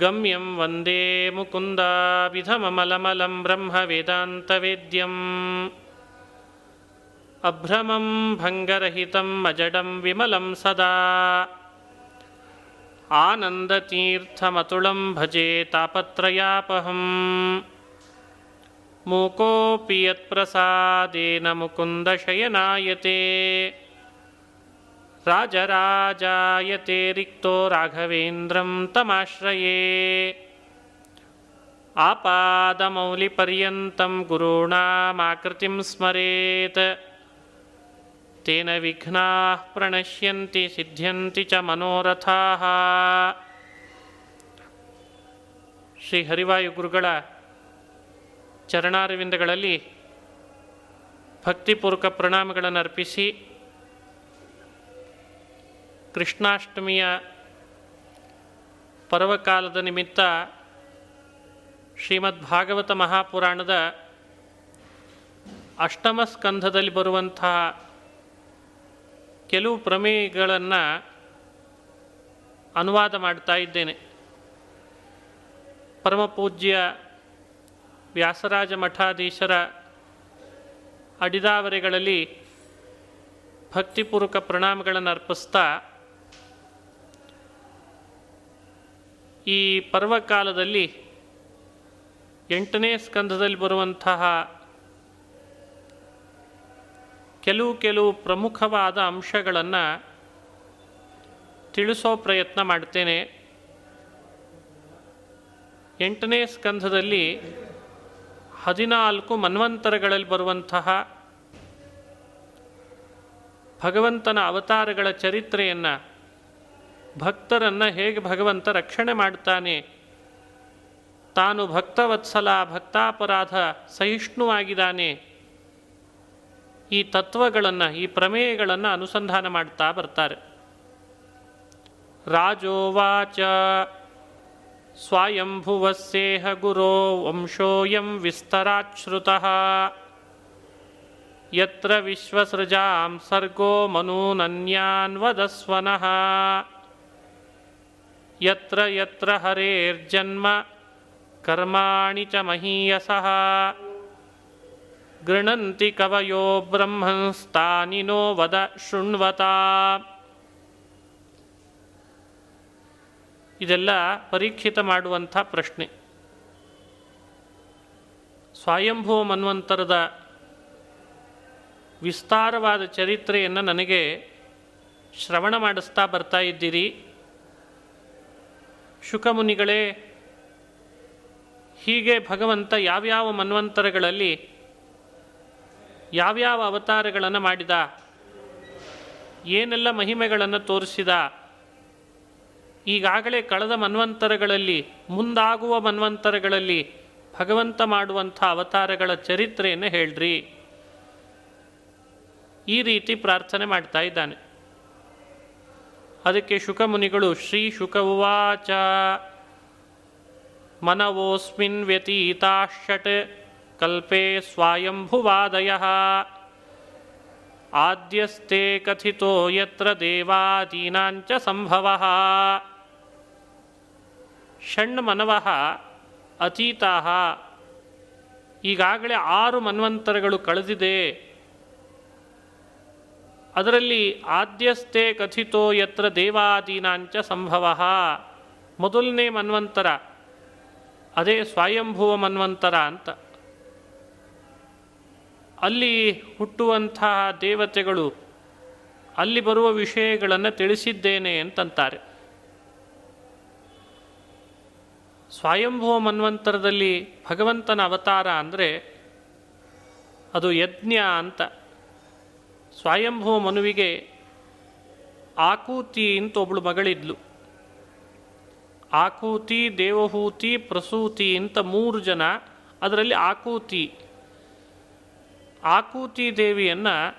गम्यं वन्दे मुकुन्दाभिधममलमलं ब्रह्मवेदान्तवेद्यम्। अभ्रमं भङ्गरहितम् अजडं विमलं सदा। आनन्दतीर्थमतुलं भजे तापत्रयापहम्। मूकोऽपि यत्प्रसादेन मुकुन्दशयनायते ರಾಜರಾಜಾಯತೆ ರಿಕ್ತೋ ರಾಘವೇಂದ್ರಂ ತಮಾಶ್ರಯೇ. ಆಪಾದಮೌಲಿಪರ್ಯಂತಂ ಗುರುಣಾಮಾಕೃತಿಂ ಸ್ಮರೇತ್. ತೇನ ವಿಘ್ನಾ ಪ್ರಣಶ್ಯಂತಿ ಸಿದ್ಧ್ಯಂತಿ ಚ ಮನೋರಥಾ. ಶ್ರೀ ಹರಿವಾಯು ಗುರುಗಳ ಚರಣಾರವಿಂದಗಳಲ್ಲಿ ಭಕ್ತಿಪೂರ್ವಕ ಪ್ರಣಾಮಗಳನ್ನು ಅರ್ಪಿಸಿ ಕೃಷ್ಣಾಷ್ಟಮಿಯ ಪರ್ವಕಾಲದ ನಿಮಿತ್ತ ಶ್ರೀಮದ್ ಭಾಗವತ ಮಹಾಪುರಾಣದ ಅಷ್ಟಮ ಸ್ಕಂಧದಲ್ಲಿ ಬರುವಂತಹ ಕೆಲವು ಪ್ರಮೇಯಗಳನ್ನು ಅನುವಾದ ಮಾಡ್ತಾ ಇದ್ದೇನೆ. ಪರಮಪೂಜ್ಯ ವ್ಯಾಸರಾಜ ಮಠಾಧೀಶರ ಅಡಿದಾವರೆಗಳಲ್ಲಿ ಭಕ್ತಿಪೂರ್ವಕ ಪ್ರಣಾಮಗಳನ್ನು ಅರ್ಪಿಸ್ತಾ ಈ ಪರ್ವಕಾಲದಲ್ಲಿ ಎಂಟನೇ ಸ್ಕಂಧದಲ್ಲಿ ಬರುವಂತಹ ಕೆಲವು ಕೆಲವು ಪ್ರಮುಖವಾದ ಅಂಶಗಳನ್ನು ತಿಳಿಸೋ ಪ್ರಯತ್ನ ಮಾಡ್ತೇನೆ. ಎಂಟನೇ ಸ್ಕಂಧದಲ್ಲಿ ಹದಿನಾಲ್ಕು ಮನ್ವಂತರಗಳಲ್ಲಿ ಬರುವಂತಹ ಭಗವಂತನ ಅವತಾರಗಳ ಚರಿತ್ರೆಯನ್ನು ಭಕ್ತರನ್ನು ಹೇಗೆ ಭಗವಂತ ರಕ್ಷಣೆ ಮಾಡ್ತಾನೆ ತಾನು ಭಕ್ತವತ್ಸಲ ಭಕ್ತಾಪರಾಧ ಸಹಿಷ್ಣುವಾಗಿದ್ದಾನೆ. ಈ ತತ್ವಗಳನ್ನು, ಈ ಪ್ರಮೇಯಗಳನ್ನು ಅನುಸಂಧಾನ ಮಾಡ್ತಾ ಬರ್ತಾರೆ. ರಾಜೋವಾಚ ಸ್ವಾಯಂಭುವಸ್ಯೇಹ ಗುರೋ ವಂಶೋಯಂ ವಿಸ್ತರಾಚ್ಶ್ರುತಃ ಯತ್ರ ವಿಶ್ವಸೃಜಾಂ ಸರ್ಗೋ ಮನೂನನ್ಯಾನ್ವದಸ್ವನಃ ಯತ್ರ ಯತ್ರ ಹರೇರ್ಜನ್ಮ ಕರ್ಮಾಣಿ ಚ ಮಹೀಯಸಃ. ಗೃಣಂತಿ ಕವಯೋ ಬ್ರಹ್ಮಂಸ್ತಾನಿನೋ ವದ ಶೃಣ್ವತಾ. ಇದೆಲ್ಲ ಪರೀಕ್ಷಿತ ಮಾಡುವಂಥ ಪ್ರಶ್ನೆ. ಸ್ವಯಂಭೂ ಮನ್ವಂತರದ ವಿಸ್ತಾರವಾದ ಚರಿತ್ರೆಯನ್ನು ನನಗೆ ಶ್ರವಣ ಮಾಡಿಸ್ತಾ ಬರ್ತಾ ಇದ್ದೀರಿ. ಶುಕಮುನಿಗಳೇ, ಹೀಗೆ ಭಗವಂತ ಯಾವ್ಯಾವ ಮನ್ವಂತರಗಳಲ್ಲಿ ಯಾವ್ಯಾವ ಅವತಾರಗಳನ್ನು ಮಾಡಿದ, ಏನೆಲ್ಲ ಮಹಿಮೆಗಳನ್ನು ತೋರಿಸಿದ, ಈಗಾಗಲೇ ಕಳೆದ ಮನ್ವಂತರಗಳಲ್ಲಿ, ಮುಂದಾಗುವ ಮನ್ವಂತರಗಳಲ್ಲಿ ಭಗವಂತ ಮಾಡುವಂಥ ಅವತಾರಗಳ ಚರಿತ್ರೆಯನ್ನು ಹೇಳ್ರಿ. ಈ ರೀತಿ ಪ್ರಾರ್ಥನೆ ಮಾಡ್ತಾ ಇದ್ದಾನೆ. ಅದಕ್ಕೆ ಶುಕಮುನಿಗಳು, ಶ್ರೀ ಶುಕ ಉವಾಚ ಮನವೋಸ್ಮಿನ್ ವ್ಯತೀತಾಷಟ್ ಕಲ್ಪೆ ಸ್ವಾಯಂಭುವಾದಯ. ಆದ್ಯಸ್ತೆ ಕಥಿತೋ ಯತ್ರ ದೇವಾದೀನಾಂಚ ಸಂಭವ. ಷಣ್ಮನವ ಅತೀತಾ. ಈಗಾಗಲೇ ಆರು ಮನ್ವಂತರಗಳು ಕಳೆದಿದೆ. ಅದರಲ್ಲಿ ಆದ್ಯಸ್ಥೆ ಕಥಿತೋ ಯತ್ರ ದೇವಾದೀನಾಂಚ ಸಂಭವ. ಮೊದಲನೇ ಮನ್ವಂತರ. ಅದೇ ಸ್ವಯಂಭುವ ಮನ್ವಂತರ ಅಂತ. ಅಲ್ಲಿ ಹುಟ್ಟುವಂತಹ ದೇವತೆಗಳು ಅಲ್ಲಿ ಬರುವ ವಿಷಯಗಳನ್ನು ತಿಳಿಸಿದ್ದೇನೆ ಅಂತಂತಾರೆ. ಸ್ವಯಂಭುವ ಮನ್ವಂತರದಲ್ಲಿ ಭಗವಂತನ ಅವತಾರ ಅಂದರೆ ಅದು ಯಜ್ಞ ಅಂತ. ಸ್ವಯಂಭುವ ಮನುವಿಗೆ ಆಕೂತಿ ಅಂತ ಒಬ್ಳು ಮಗಳಿದ್ಲು. ಆಕೂತಿ, ದೇವಹೂತಿ, ಪ್ರಸೂತಿ ಅಂತ ಮೂರು ಜನ ಅದರಲ್ಲಿ ಆಕೂತಿ. ಆಕೂತಿ ದೇವಿಯನ್ನು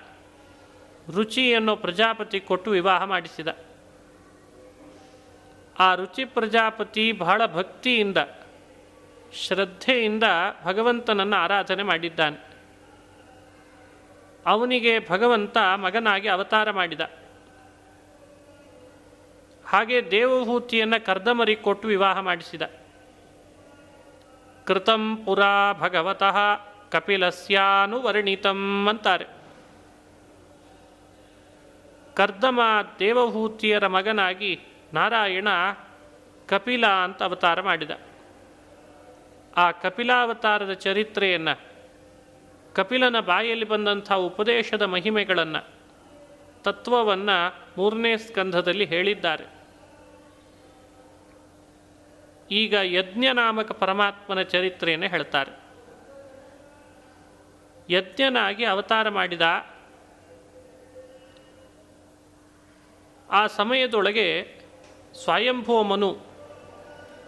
ರುಚಿ ಅನ್ನೋ ಪ್ರಜಾಪತಿ ಕೊಟ್ಟು ವಿವಾಹ ಮಾಡಿಸಿದ. ಆ ರುಚಿ ಪ್ರಜಾಪತಿ ಬಹಳ ಭಕ್ತಿಯಿಂದ, ಶ್ರದ್ಧೆಯಿಂದ ಭಗವಂತನನ್ನು ಆರಾಧನೆ ಮಾಡಿದ್ದಾನೆ. ಅವನಿಗೆ ಭಗವಂತ ಮಗನಾಗಿ ಅವತಾರ ಮಾಡಿದ. ಹಾಗೆ ದೇವಭೂತಿಯನ್ನು ಕರ್ದಮರಿ ಕೊಟ್ಟು ವಿವಾಹ ಮಾಡಿಸಿದ. ಕೃತಂ ಪುರಾ ಭಗವತಃ ಕಪಿಲಸ್ಯಾನುವರ್ಣಿತಂ ಅಂತಾರೆ. ಕರ್ದಮ ದೇವಭೂತಿಯರ ಮಗನಾಗಿ ನಾರಾಯಣ ಕಪಿಲ ಅಂತ ಅವತಾರ ಮಾಡಿದ. ಆ ಕಪಿಲಾವತಾರದ ಚರಿತ್ರೆಯನ್ನು ಕಪಿಲನ ಬಾಯಲ್ಲಿ ಬಂದಂಥ ಉಪದೇಶದ ಮಹಿಮೆಗಳನ್ನು, ತತ್ವವನ್ನು ಮೂರನೇ ಸ್ಕಂಧದಲ್ಲಿ ಹೇಳಿದ್ದಾರೆ. ಈಗ ಯಜ್ಞ ನಾಮಕ ಪರಮಾತ್ಮನ ಚರಿತ್ರೆಯನ್ನು ಹೇಳ್ತಾರೆ. ಯಜ್ಞನಾಗಿ ಅವತಾರ ಮಾಡಿದ ಆ ಸಮಯದೊಳಗೆ ಸ್ವಯಂಭೋಮನು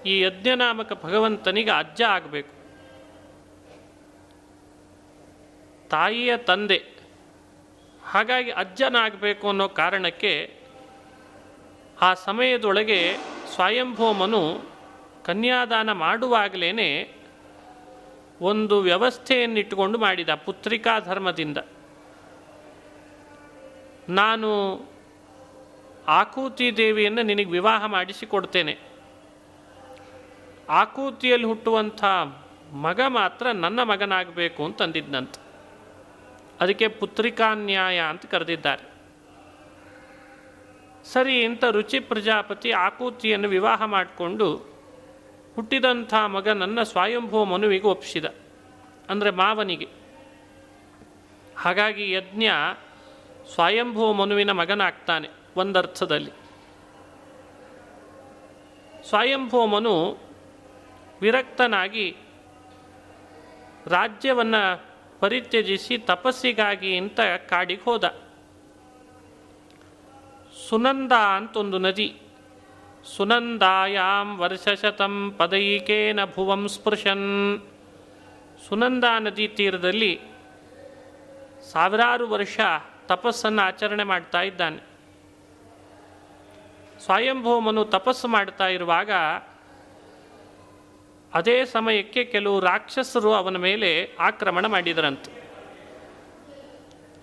ಈ ಯಜ್ಞನಾಮಕ ಭಗವಂತನಿಗೆ ಅಜ್ಜ ಆಗಬೇಕು. ತಾಯಿಯ ತಂದೆ. ಹಾಗಾಗಿ ಅಜ್ಜನಾಗಬೇಕು ಅನ್ನೋ ಕಾರಣಕ್ಕೆ ಆ ಸಮಯದೊಳಗೆ ಸ್ವಯಂಭೋಮನು ಕನ್ಯಾದಾನ ಮಾಡುವಾಗಲೇ ಒಂದು ವ್ಯವಸ್ಥೆಯನ್ನಿಟ್ಟುಕೊಂಡು ಮಾಡಿದ ಪುತ್ರಿಕಾ ಧರ್ಮದಿಂದ. ನಾನು ಆಕೂತಿ ದೇವಿಯನ್ನು ನಿನಗೆ ವಿವಾಹ ಮಾಡಿಸಿಕೊಡ್ತೇನೆ. ಆಕೂತಿಯಲ್ಲಿ ಹುಟ್ಟುವಂಥ ಮಗ ಮಾತ್ರ ನನ್ನ ಮಗನಾಗಬೇಕು ಅಂತಂದಿದ್ದಂತೆ ಅದಕ್ಕೆ ಪುತ್ರಿಕಾನ್ಯಾಯ ಅಂತ ಕರೆದಿದ್ದಾರೆ. ಸರಿ, ಇಂಥ ರುಚಿ ಪ್ರಜಾಪತಿ ಆಕೂತಿಯನ್ನು ವಿವಾಹ ಮಾಡಿಕೊಂಡು ಹುಟ್ಟಿದಂಥ ಮಗ ನನ್ನ ಸ್ವಯಂಭೂ ಮನುವಿಗೆ ಒಪ್ಪಿಸಿದ, ಅಂದರೆ ಮಾವನಿಗೆ. ಹಾಗಾಗಿ ಯಜ್ಞ ಸ್ವಯಂಭೂ ಮನುವಿನ ಮಗನಾಗ್ತಾನೆ ಒಂದರ್ಥದಲ್ಲಿ. ಸ್ವಯಂಭೂ ಮನು ವಿರಕ್ತನಾಗಿ ರಾಜ್ಯವನ್ನು ಪರಿತ್ಯಜಿಸಿ ತಪಸ್ಸಿಗಾಗಿ ಅಂತ ಕಾಡಿಗೆ ಹೋದ. ಸುನಂದ ಅಂತೊಂದು ನದಿ. ಸುನಂದಾಯಾಂ ವರ್ಷಶತಂ ಪದೈಕೇನ ಭುವಂ ಸ್ಪೃಶನ್. ಸುನಂದಾ ನದಿ ತೀರದಲ್ಲಿ ಸಾವಿರಾರು ವರ್ಷ ತಪಸ್ಸನ್ನು ಆಚರಣೆ ಮಾಡ್ತಾ ಇದ್ದಾನೆ. ಸ್ವಯಂಭೂಮನು ತಪಸ್ಸು ಮಾಡ್ತಾ ಇರುವಾಗ ಅದೇ ಸಮಯಕ್ಕೆ ಕೆಲವು ರಾಕ್ಷಸರು ಅವನ ಮೇಲೆ ಆಕ್ರಮಣ ಮಾಡಿದರಂತೆ.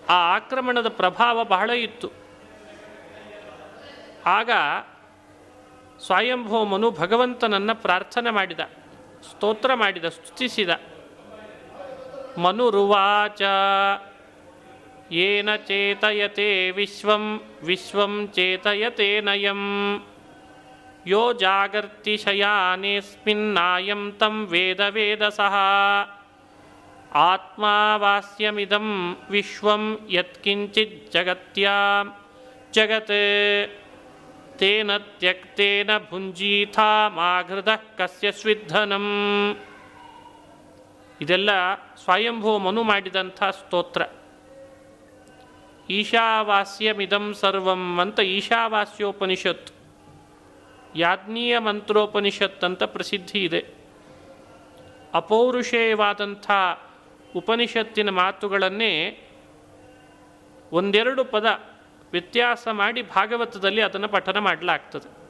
ಆ ಆಕ್ರಮಣದ ಪ್ರಭಾವ ಬಹಳ ಇತ್ತು. ಆಗ ಸ್ವಯಂಭೋಮನು ಭಗವಂತನನ್ನು ಪ್ರಾರ್ಥನೆ ಮಾಡಿದ, ಸ್ತೋತ್ರ ಮಾಡಿದ, ಸ್ತುತಿಸಿದ. ಮನುರುವಾಚ ಏನ ಚೇತಯತೆ ವಿಶ್ವಂ ವಿಶ್ವಂ ಚೇತಯತೆ ನಯಂ. ಯೋ ಜಾಗರ್ತಿ ಶಯಾನೇಸ್ಮಿನ್ನಾಯಂ ತಂ ವೇದ ವೇದ ಆತ್ಮಾವಾಸ್ಯಮಿದಂ ವಿಶ್ವಂ ಯತ್ಕಿಂಚಿತ್ ಜಗತ್ಯಾಂ ಜಗತ್ ತೇನ ತ್ಯಕ್ತೇನ ಭುಂಜೀಥಾ ಮಾಘೃದ ಕಸ್ಯ ಸ್ವಿಧನಂ ಇದೆಲ್ಲ ಸ್ವಯಂಭೂ ಮನು ಮಾಡಿದಂಥ ಸ್ತೋತ್ರ. ಈಶಾವಾಸ್ಯಮಿದಂ ಸರ್ವಂ ಅಂತ ಈಶಾವಾಸ್ಯೋಪನಿಷತ್ ಯಾಜ್ಞೀಯ ಮಂತ್ರೋಪನಿಷತ್ ಅಂತ ಪ್ರಸಿದ್ಧಿ ಇದೆ. ಅಪೌರುಷೇಯವಾದಂಥ ಉಪನಿಷತ್ತಿನ ಮಾತುಗಳನ್ನೇ ಒಂದೆರಡು ಪದ ವ್ಯತ್ಯಾಸ ಮಾಡಿ ಭಾಗವತದಲ್ಲಿ ಅದನ್ನು ಪಠನ ಮಾಡಲಾಗ್ತದೆ.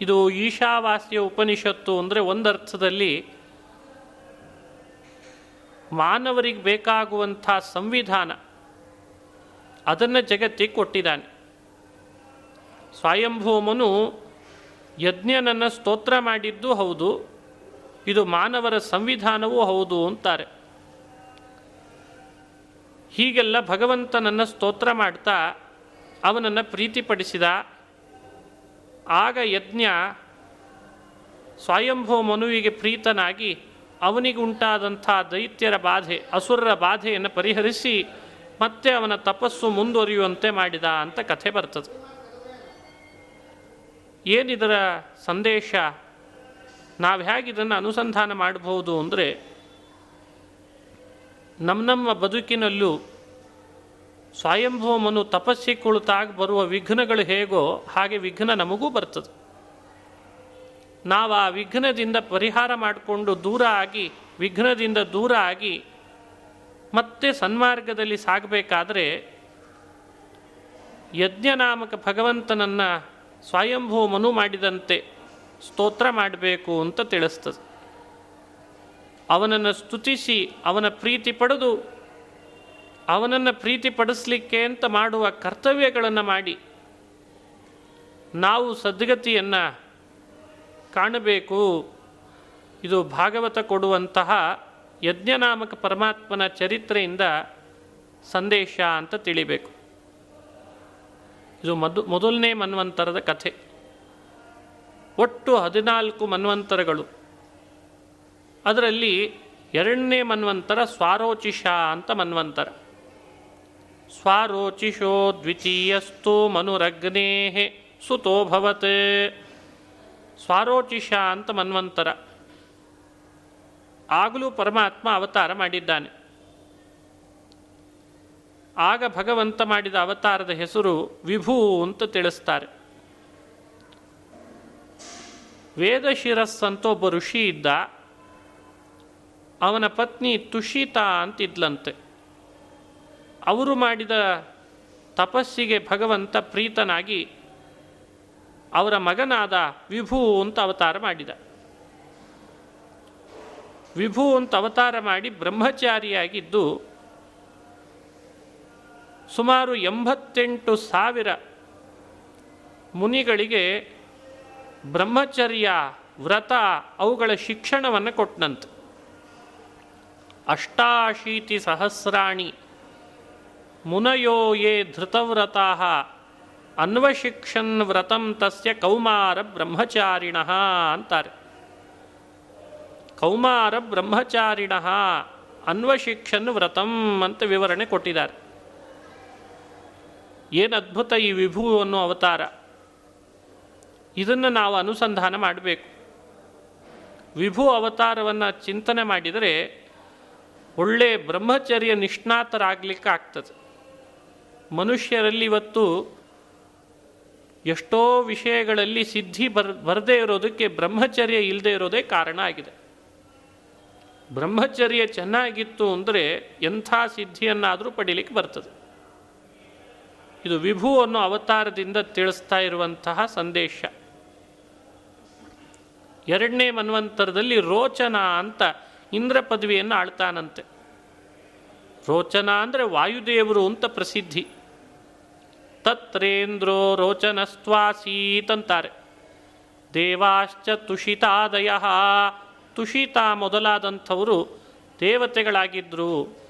ಇದು ಈಶಾವಾಸ್ಯ ಉಪನಿಷತ್ತು ಅಂದರೆ ಒಂದರ್ಥದಲ್ಲಿ ಮಾನವರಿಗೆ ಬೇಕಾಗುವಂಥ ಸಂವಿಧಾನ ಅದನ್ನು ಜಗತ್ತಿಗೆ ಕೊಟ್ಟಿದ್ದಾನೆ. ಸ್ವಯಂಭೂಮನು ಯಜ್ಞನನ್ನು ಸ್ತೋತ್ರ ಮಾಡಿದ್ದು ಹೌದು, ಇದು ಮಾನವರ ಸಂವಿಧಾನವೂ ಹೌದು ಅಂತಾರೆ. ಹೀಗೆಲ್ಲ ಭಗವಂತನನ್ನು ಸ್ತೋತ್ರ ಮಾಡ್ತಾ ಅವನನ್ನು ಪ್ರೀತಿಪಡಿಸಿದ, ಆಗ ಯಜ್ಞ ಸ್ವಯಂಭೂ ಮನುವಿಗೆ ಪ್ರೀತನಾಗಿ ಅವನಿಗುಂಟಾದಂಥ ದೈತ್ಯರ ಬಾಧೆ, ಅಸುರರ ಬಾಧೆಯನ್ನು ಪರಿಹರಿಸಿ ಮತ್ತೆ ಅವನ ತಪಸ್ಸು ಮುಂದುವರಿಯುವಂತೆ ಮಾಡಿದ ಅಂತ ಕಥೆ ಬರ್ತದೆ. ಏನಿದರ ಸಂದೇಶ? ನಾವು ಹೇಗೆ ಇದನ್ನು ಅನುಸಂಧಾನ ಮಾಡಬಹುದು ಅಂದರೆ ನಮ್ಮ ನಮ್ಮ ಬದುಕಿನಲ್ಲೂ ಸ್ವಯಂಭೂಮನು ತಪಸ್ಸಿ ಕುಳಿತಾಗ ಬರುವ ವಿಘ್ನಗಳು ಹೇಗೋ ಹಾಗೆ ವಿಘ್ನ ನಮಗೂ ಬರ್ತದೆ. ನಾವು ಆ ವಿಘ್ನದಿಂದ ಪರಿಹಾರ ಮಾಡಿಕೊಂಡು ದೂರ ಆಗಿ, ವಿಘ್ನದಿಂದ ದೂರ ಆಗಿ ಮತ್ತೆ ಸನ್ಮಾರ್ಗದಲ್ಲಿ ಸಾಗಬೇಕಾದರೆ ಯಜ್ಞನಾಮಕ ಭಗವಂತನನ್ನು ಸ್ವಯಂಭೂ ಮನು ಮಾಡಿದಂತೆ ಸ್ತೋತ್ರ ಮಾಡಬೇಕು ಅಂತ ತಿಳಿಸ್ತದೆ. ಅವನನ್ನು ಸ್ತುತಿಸಿ, ಅವನ ಪ್ರೀತಿ ಪಡೆದು, ಅವನನ್ನು ಪ್ರೀತಿ ಪಡಿಸ್ಲಿಕ್ಕೆ ಅಂತ ಮಾಡುವ ಕರ್ತವ್ಯಗಳನ್ನು ಮಾಡಿ, ನಾವು ಸದ್ಗತಿಯನ್ನು ಕಾಣಬೇಕು. ಇದು ಭಾಗವತ ಕೊಡುವಂತಹ ಯಜ್ಞನಾಮಕ ಪರಮಾತ್ಮನ ಚರಿತ್ರೆಯಿಂದ ಸಂದೇಶ ಅಂತ ತಿಳಿಬೇಕು. ಇದು ಮದು, ಮೊದಲನೇ ಮನ್ವಂತರದ ಕಥೆ. ಒಟ್ಟು ಹದಿನಾಲ್ಕು ಮನ್ವಂತರಗಳು. ಅದರಲ್ಲಿ ಎರಡನೇ ಮನ್ವಂತರ ಸ್ವಾರೋಚಿಷ ಅಂತ ಮನ್ವಂತರ. ಸ್ವಾರೋಚಿಷೋ ದ್ವಿತೀಯಸ್ತು ಮನುರಗ್ನೇ ಸುತೋಭವತ್ ಸ್ವಾರೋಚಿಷ ಅಂತ ಮನ್ವಂತರ. ಆಗಲೂ ಪರಮಾತ್ಮ ಅವತಾರ ಮಾಡಿದ್ದಾನೆ. ಆಗ ಭಗವಂತ ಮಾಡಿದ ಅವತಾರದ ಹೆಸರು ವಿಭೂ ಅಂತ ತಿಳಿಸ್ತಾರೆ. ವೇದಶಿರಸ್ ಅಂತ ಒಬ್ಬ ಋಷಿ ಇದ್ದ. ಅವನ ಪತ್ನಿ ತುಷಿತಾ ಅಂತಿದ್ಲಂತೆ ಅವರು ಮಾಡಿದ ತಪಸ್ಸಿಗೆ ಭಗವಂತ ಪ್ರೀತನಾಗಿ ಅವರ ಮಗನಾದ ವಿಭು ಅಂತ ಅವತಾರ ಮಾಡಿದ. ವಿಭು ಅಂತ ಅವತಾರ ಮಾಡಿ ಬ್ರಹ್ಮಚಾರಿಯಾಗಿದ್ದು ಸುಮಾರು ಎಂಬತ್ತೆಂಟು ಸಾವಿರ ಮುನಿಗಳಿಗೆ ಬ್ರಹ್ಮಚರ್ಯ, ವ್ರತ, ಅವುಗಳ ಶಿಕ್ಷಣವನ್ನು ಕೊಟ್ಟನಂತೆ. ಅಷ್ಟಾಶೀತಿ ಸಹಸ್ರಾಣಿ ಮುನಯೋ ಯೇ ಧೃತವ್ರತಾ ಅನ್ವಶಿಕ್ಷನ್ ವ್ರತಂ ತಸ್ಯ ಕೌಮಾರ ಬ್ರಹ್ಮಚಾರಿಣ ಅಂತಾರೆ. ಕೌಮಾರ ಬ್ರಹ್ಮಚಾರಿಣ ಅನ್ವಶಿಕ್ಷನ್ ವ್ರತಂ ಅಂತ ವಿವರಣೆ ಕೊಟ್ಟಿದ್ದಾರೆ. ಏನು ಅದ್ಭುತ ಈ ವಿಭು ಅನ್ನೋ ಅವತಾರ? ಇದನ್ನು ನಾವು ಅನುಸಂಧಾನ ಮಾಡಬೇಕು. ವಿಭು ಅವತಾರವನ್ನು ಚಿಂತನೆ ಮಾಡಿದರೆ ಒಳ್ಳೆ ಬ್ರಹ್ಮಚರ್ಯ ನಿಷ್ಣಾತರಾಗಲಿಕ್ಕೆ ಆಗ್ತದೆ ಮನುಷ್ಯರಲ್ಲಿ ಇವತ್ತು ಎಷ್ಟೋ ವಿಷಯಗಳಲ್ಲಿ ಸಿದ್ಧಿ ಬರ್, ಬರದೇ ಇರೋದಕ್ಕೆ ಬ್ರಹ್ಮಚರ್ಯ ಇಲ್ಲದೆ ಇರೋದೇ ಕಾರಣ ಆಗಿದೆ. ಬ್ರಹ್ಮಚರ್ಯ ಚೆನ್ನಾಗಿತ್ತು ಅಂದರೆ ಎಂಥ ಸಿದ್ಧಿಯನ್ನಾದರೂ ಪಡೀಲಿಕ್ಕೆ ಬರ್ತದೆ. ಇದು ವಿಭು ಅನ್ನೋ ಅವತಾರದಿಂದ ತಿಳಿಸ್ತಾ ಇರುವಂತಹ ಸಂದೇಶ. ಎರಡನೇ ಮನ್ವಂತರದಲ್ಲಿ ರೋಚನ ಅಂತ ಇಂದ್ರ ಪದವಿಯನ್ನು ಆಳ್ತಾನಂತೆ. ರೋಚನ ಅಂದರೆ ವಾಯುದೇವರು ಅಂತ ಪ್ರಸಿದ್ಧಿ. ತತ್ರೇಂದ್ರೋ ರೋಚನಸ್ತ್ವಾಸೀತಂತಾರೆ. ದೇವಾಶ್ಚ ತುಷಿತಾದಯ. ತುಷಿತ ಮೊದಲಾದಂಥವರು ದೇವತೆಗಳಾಗಿದ್ದರು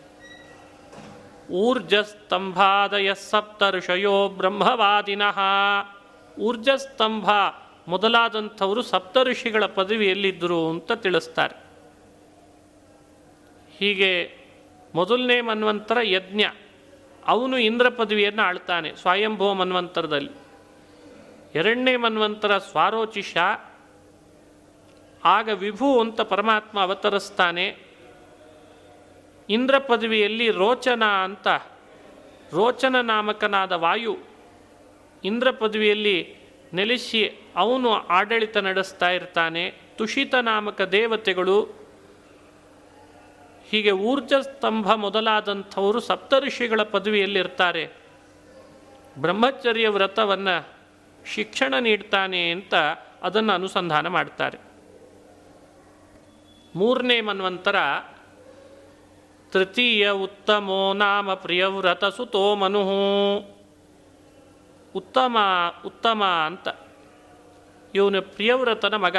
ಊರ್ಜಸ್ತಂಭಾದಯ ಸಪ್ತ ಋಷಯೋ ಬ್ರಹ್ಮವಾದಿನಃ. ಊರ್ಜಸ್ತಂಭ ಮೊದಲಾದಂಥವರು ಸಪ್ತ ಋಷಿಗಳ ಪದವಿಯಲ್ಲಿದ್ದರು ಅಂತ ತಿಳಿಸ್ತಾರೆ. ಹೀಗೆ ಮೊದಲನೇ ಮನ್ವಂತರ ಯಜ್ಞ. ಅವನು ಇಂದ್ರ ಪದವಿಯನ್ನು ಆಳ್ತಾನೆ ಸ್ವಯಂಭವ ಮನ್ವಂತರದಲ್ಲಿ. ಎರಡನೇ ಮನ್ವಂತರ ಸ್ವಾರೋಚಿಷ. ಆಗ ವಿಭು ಅಂತ ಪರಮಾತ್ಮ ಅವತರಿಸ್ತಾನೆ ಇಂದ್ರ ಪದವಿಯಲ್ಲಿ ರೋಚನ ಅಂತ, ರೋಚನ ನಾಮಕನಾದ ವಾಯು ಇಂದ್ರ ಪದವಿಯಲ್ಲಿ ನೆಲೆಸಿ ಅವನು ಆಡಳಿತ ನಡೆಸ್ತಾ ಇರ್ತಾನೆ. ತುಷಿತ ನಾಮಕ ದೇವತೆಗಳು, ಹೀಗೆ ಊರ್ಜ ಸ್ತಂಭ ಮೊದಲಾದಂಥವರು ಸಪ್ತಋಷಿಗಳ ಪದವಿಯಲ್ಲಿರ್ತಾರೆ. ಬ್ರಹ್ಮಚರ್ಯ ವ್ರತವನ್ನು ಶಿಕ್ಷಣ ನೀಡ್ತಾನೆ ಅಂತ ಅದನ್ನು ಅನುಸಂಧಾನ ಮಾಡ್ತಾರೆ. ಮೂರನೇ ಮನ್ವಂತರ ತೃತೀಯ ಉತ್ತಮೋ ನಾಮ ಪ್ರಿಯವ್ರತ ಸುತೋ ಮನು ಉತ್ತಮ ಉತ್ತಮ ಅಂತ. ಇವನು ಪ್ರಿಯವ್ರತನ ಮಗ.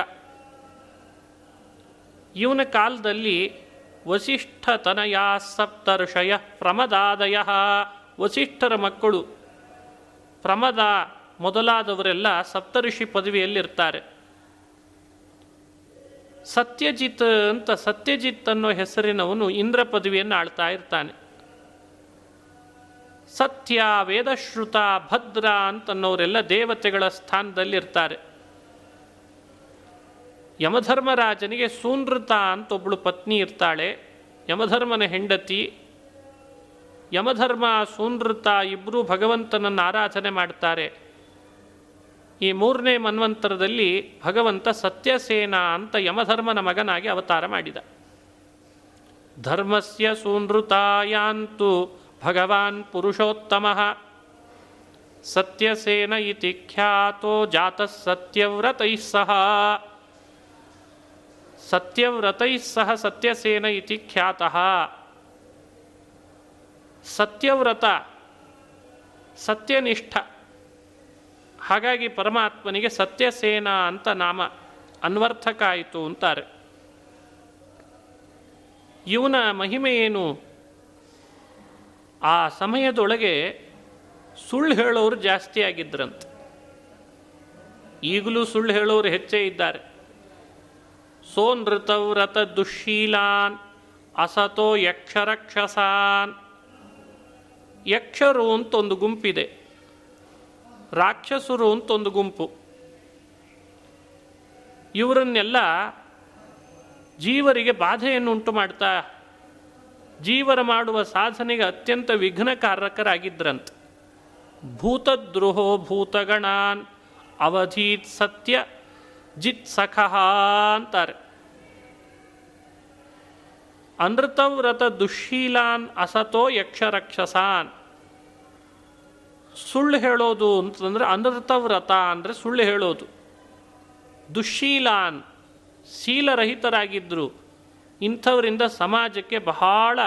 ಇವನ ಕಾಲದಲ್ಲಿ ವಸಿಷ್ಠತನಯ ಸಪ್ತರ್ಷಯ ಪ್ರಮದಾದಯ. ವಸಿಷ್ಠರ ಮಕ್ಕಳು ಪ್ರಮದ ಮೊದಲಾದವರೆಲ್ಲ ಸಪ್ತಋಷಿ ಪದವಿಯಲ್ಲಿರ್ತಾರೆ. ಸತ್ಯಜಿತ್ ಅಂತ ಸತ್ಯಜಿತ್ ಅನ್ನೋ ಹೆಸರಿನವನು ಇಂದ್ರ ಪದವಿಯನ್ನು ಆಳ್ತಾ ಇರ್ತಾನೆ. ಸತ್ಯ ವೇದಶ್ರುತ ಭದ್ರ ಅಂತನ್ನೋರೆಲ್ಲ ದೇವತೆಗಳ ಸ್ಥಾನದಲ್ಲಿರ್ತಾರೆ. ಯಮಧರ್ಮರಾಜನಿಗೆ ಸೂನೃತ ಅಂತ ಒಬ್ಬಳು ಪತ್ನಿ ಇರ್ತಾಳೆ. ಯಮಧರ್ಮನ ಹೆಂಡತಿ, ಯಮಧರ್ಮ ಸೂನೃತ ಇಬ್ಬರೂ ಭಗವಂತನನ್ನು ಆರಾಧನೆ ಮಾಡ್ತಾರೆ. ಈ ಮೂರನೇ ಮನ್ವಂತರದಲ್ಲಿ ಭಗವಂತ ಸತ್ಯಸೇನ ಅಂತ ಯಮಧರ್ಮನ ಮಗನಾಗಿ ಅವತಾರ ಮಾಡಿದ. ಧರ್ಮಸ್ಯ ಸೂನೃತಾಯಾಂತು ಭಗವಾನ್ ಪುರುಷೋತ್ತಮ. ಸತ್ಯಸೇನ ಇತಿ ಖ್ಯಾತೋ ಜಾತ ಸತ್ಯವ್ರತೈಃ ಸಹ. ಸತ್ಯವ್ರತೈಃ ಸಹ ಸತ್ಯಸೇನ ಇತಿ ಖ್ಯಾತಃ. ಸತ್ಯವ್ರತ, ಸತ್ಯನಿಷ್ಠ. ಹಾಗಾಗಿ ಪರಮಾತ್ಮನಿಗೆ ಸತ್ಯಸೇನ ಅಂತ ನಾಮ ಅನ್ವರ್ಥಕ ಆಯಿತು ಅಂತಾರೆ. ಇವನ ಮಹಿಮೆ ಏನು? ಆ ಸಮಯದೊಳಗೆ ಸುಳ್ಳು ಹೇಳೋರು ಜಾಸ್ತಿ ಆಗಿದ್ರಂತೆ. ಈಗಲೂ ಸುಳ್ಳು ಹೇಳೋರು ಹೆಚ್ಚೇ ಇದ್ದಾರೆ. ಸೋನೃತವ್ರತ ದುಶ್ಶೀಲಾನ್ ಅಸತೋ ಯಕ್ಷರಕ್ಷಸಾನ್. ಯಕ್ಷರು ಅಂತ ಒಂದು ಗುಂಪಿದೆ. ರಾಕ್ಷಸರು ಅಂತ ಒಂದು ಗುಂಪು. ಇವರನ್ನೆಲ್ಲ ಜೀವರಿಗೆ ಬಾಧೆಯನ್ನು ಉಂಟು ಮಾಡ್ತಾ ಜೀವರ ಮಾಡುವ ಸಾಧನೆಗೆ ಅತ್ಯಂತ ವಿಘ್ನಕಾರಕರಾಗಿದ್ರಂತೆ. ಭೂತದ್ರೋಹೋ ಭೂತಗಣಾನ್, ಅವಧೀತ್ ಸತ್ಯ, ಜಿತ್ ಸಖಃ ಅಂತಾರೆ. ಅನೃತವ್ರತ ದುಶ್ಶೀಲಾನ್ ಅಸತೋ ಯಕ್ಷರಕ್ಷಸಾನ್. ಸುಳ್ಳು ಹೇಳೋದು ಅಂತಂದ್ರೆ ವ್ರತ ಅಂದರೆ ಸುಳ್ಳು ಹೇಳೋದು. ದುಶ್ಶೀಲಾನ್ ಶೀಲರಹಿತರಾಗಿದ್ದರು ಇಂಥವರಿಂದ ಸಮಾಜಕ್ಕೆ ಬಹಳ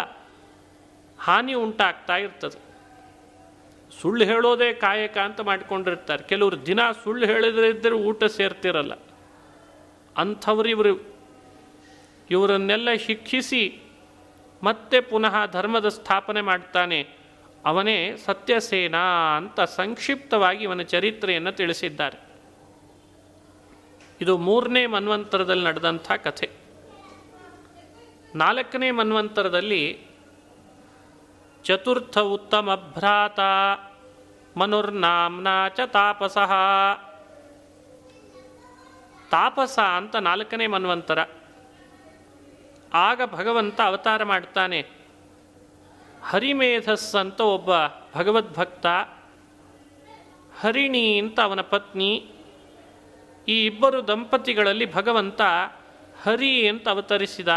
ಹಾನಿ ಉಂಟಾಗ್ತಾ ಇರ್ತದೆ. ಸುಳ್ಳು ಹೇಳೋದೇ ಕಾಯಕ ಅಂತ ಮಾಡಿಕೊಂಡಿರ್ತಾರೆ. ಕೆಲವರು ದಿನ ಸುಳ್ಳು ಹೇಳಿದ್ರೆ ಊಟ ಸೇರ್ತಿರಲ್ಲ. ಅಂಥವ್ರು ಇವರು. ಇವರನ್ನೆಲ್ಲ ಶಿಕ್ಷಿಸಿ ಮತ್ತೆ ಪುನಃ ಧರ್ಮದ ಸ್ಥಾಪನೆ ಮಾಡ್ತಾನೆ. ಅವನೇ ಸತ್ಯಸೇನ ಅಂತ ಸಂಕ್ಷಿಪ್ತವಾಗಿ ಇವನ ಚರಿತ್ರೆಯನ್ನು ತಿಳಿಸಿದ್ದಾರೆ. ಇದು ಮೂರನೇ ಮನ್ವಂತರದಲ್ಲಿ ನಡೆದಂಥ ಕಥೆ. ನಾಲ್ಕನೇ ಮನ್ವಂತರದಲ್ಲಿ ಚತುರ್ಥ ಉತ್ತಮ ಭ್ರಾತ ಮನುರ್ನಾಮ್ನ ಚ ತಾಪಸ. ತಾಪಸ ಅಂತ ನಾಲ್ಕನೇ ಮನ್ವಂತರ. ಆಗ ಭಗವಂತ ಅವತಾರ ಮಾಡ್ತಾನೆ. ಹರಿಮೇಧಸ್ ಅಂತ ಒಬ್ಬ ಭಗವದ್ಭಕ್ತ ಹರಿಣಿ ಅಂತ ಅವನ ಪತ್ನಿ, ಈ ಇಬ್ಬರು ದಂಪತಿಗಳಲ್ಲಿ ಭಗವಂತ ಹರಿ ಅಂತ ಅವತರಿಸಿದ.